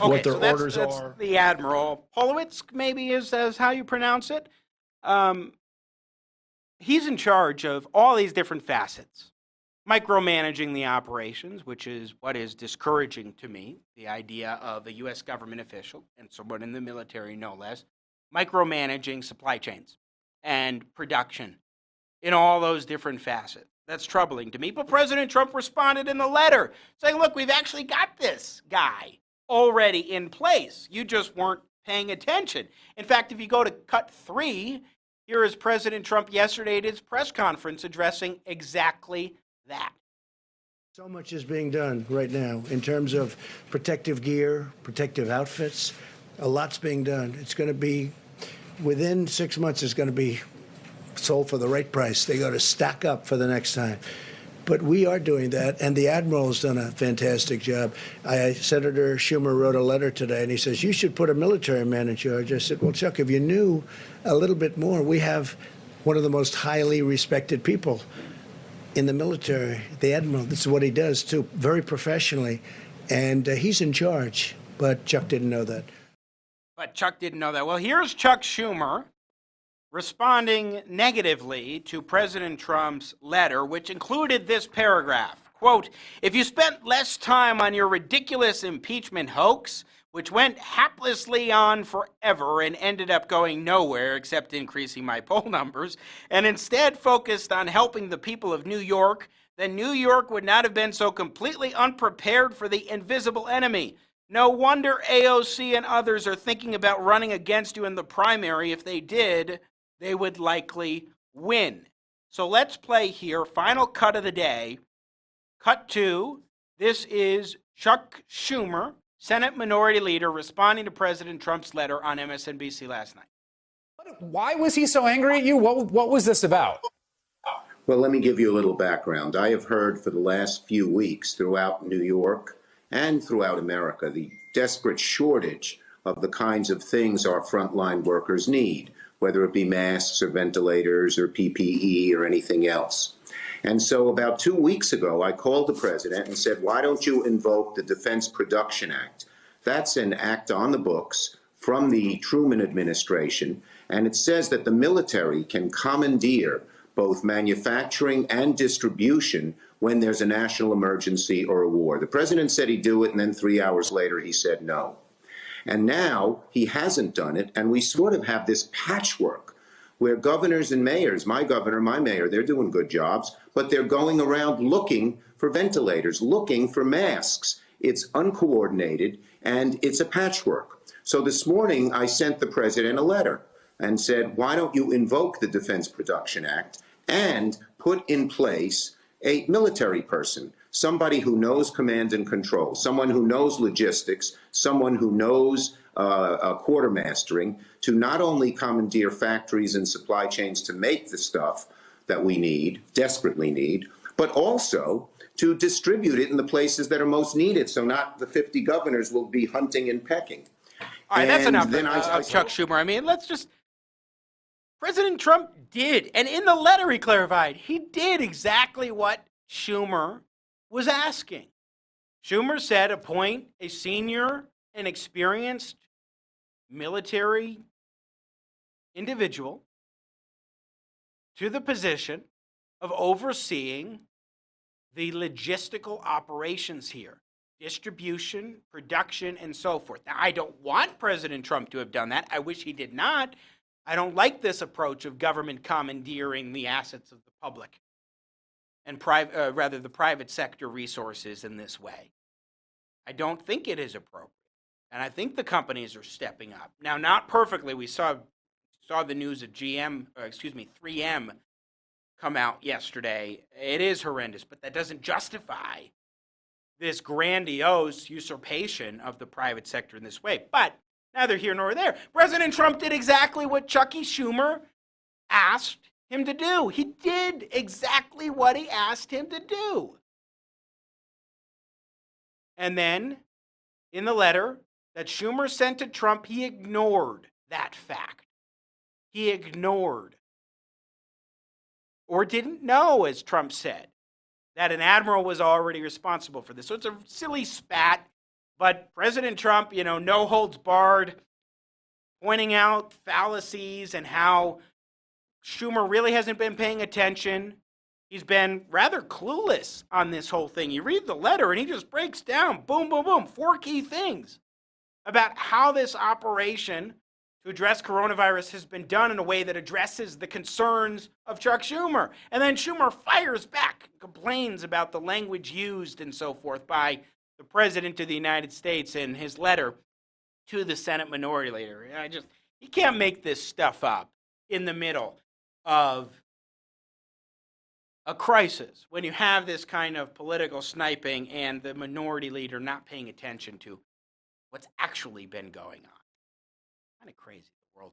Okay, what their so that's, orders that's are. The admiral Polowczyk, maybe is as how you pronounce it. Um, he's in charge of all these different facets micromanaging the operations, which is what is discouraging to me the idea of a U.S. government official and someone in the military, no less, micromanaging supply chains and production in all those different facets. That's troubling to me. But President Trump responded in the letter saying, look, we've actually got this guy already in place. You just weren't paying attention. In fact, if you go to cut three, here is President Trump yesterday at his press conference addressing exactly that. So much is being done right now in terms of protective gear, protective outfits. A lot's being done. It's going to be within six months. It's going to be sold for the right price. They got to stack up for the next time. But we are doing that, and the admiral has done a fantastic job. I, Senator Schumer wrote a letter today, and he says you should put a military man in charge. I said, well, Chuck, if you knew a little bit more, we have one of the most highly respected people in the military, the admiral. This is what he does too, very professionally, and uh, he's in charge. But Chuck didn't know that. But Chuck didn't know that. Well, here's Chuck Schumer responding negatively to President Trump's letter, which included this paragraph. Quote, if you spent less time on your ridiculous impeachment hoax, which went haplessly on forever and ended up going nowhere except increasing my poll numbers, and instead focused on helping the people of New York, then New York would not have been so completely unprepared for the invisible enemy. No wonder AOC and others are thinking about running against you in the primary. If they did, they would likely win. So let's play here. Final cut of the day. Cut two. This is Chuck Schumer, Senate Minority Leader, responding to President Trump's letter on MSNBC last night. Why was he so angry at you? What, what was this about? Well, let me give you a little background. I have heard for the last few weeks throughout New York and throughout America the desperate shortage of the kinds of things our frontline workers need whether it be masks or ventilators or PPE or anything else. And so about two weeks ago, I called the president and said, why don't you invoke the Defense Production Act? That's an act on the books from the Truman administration, and it says that the military can commandeer both manufacturing and distribution when there's a national emergency or a war. The president said he'd do it, and then three hours later he said no. And now he hasn't done it, and we sort of have this patchwork where governors and mayors, my governor, my mayor, they're doing good jobs, but they're going around looking for ventilators, looking for masks. It's uncoordinated and it's a patchwork. So this morning I sent the president a letter and said, why don't you invoke the Defense Production Act and put in place a military person somebody who knows command and control, someone who knows logistics, someone who knows uh, uh, quartermastering to not only commandeer factories and supply chains to make the stuff that we need, desperately need, but also to distribute it in the places that are most needed so not the 50 governors will be hunting and pecking. All right, and that's enough then uh, I, I, Chuck Schumer. I mean, let's just. President Trump did, and in the letter he clarified, he did exactly what Schumer was asking. Schumer said appoint a senior and experienced military individual to the position of overseeing the logistical operations here distribution, production, and so forth. Now, I don't want President Trump to have done that. I wish he did not. I don't like this approach of government commandeering the assets of the public and uh, rather the private sector resources in this way. I don't think it is appropriate, and I think the companies are stepping up now. Not perfectly. We saw saw the news of GM, uh, excuse me, 3M come out yesterday. It is horrendous, but that doesn't justify this grandiose usurpation of the private sector in this way. But neither here nor there. President Trump did exactly what Chucky Schumer asked him to do. He did exactly what he asked him to do. And then, in the letter that Schumer sent to Trump, he ignored that fact. He ignored, or didn't know, as Trump said, that an admiral was already responsible for this. So it's a silly spat, but President Trump, you know, no holds barred, pointing out fallacies and how Schumer really hasn't been paying attention he's been rather clueless on this whole thing. You read the letter and he just breaks down boom, boom, boom, four key things about how this operation to address coronavirus has been done in a way that addresses the concerns of Chuck Schumer. And then Schumer fires back, complains about the language used and so forth by the President of the United States in his letter to the Senate Minority Leader. I just, you can't make this stuff up in the middle of a crisis when you have this kind of political sniping and the minority leader not paying attention to what's actually been going on. Kind of crazy world.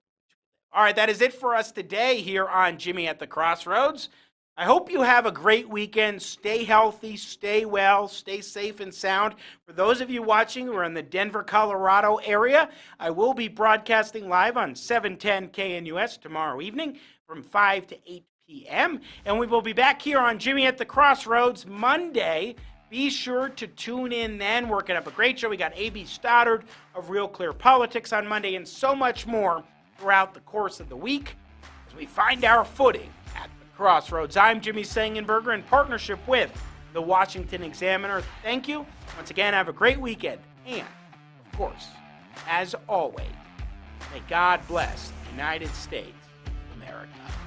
All right, that is it for us today here on Jimmy at the Crossroads. I hope you have a great weekend. Stay healthy, stay well, stay safe and sound. For those of you watching who are in the Denver, Colorado area, I will be broadcasting live on 710 KNUS tomorrow evening from 5 to 8 p.m. And we will be back here on Jimmy at the Crossroads Monday. Be sure to tune in then. Working up a great show. We got A.B. Stoddard of Real Clear Politics on Monday and so much more throughout the course of the week as we find our footing at the crossroads. I'm Jimmy Sengenberger in partnership with the Washington Examiner. Thank you. Once again, have a great weekend. And, of course, as always, may God bless the United States America.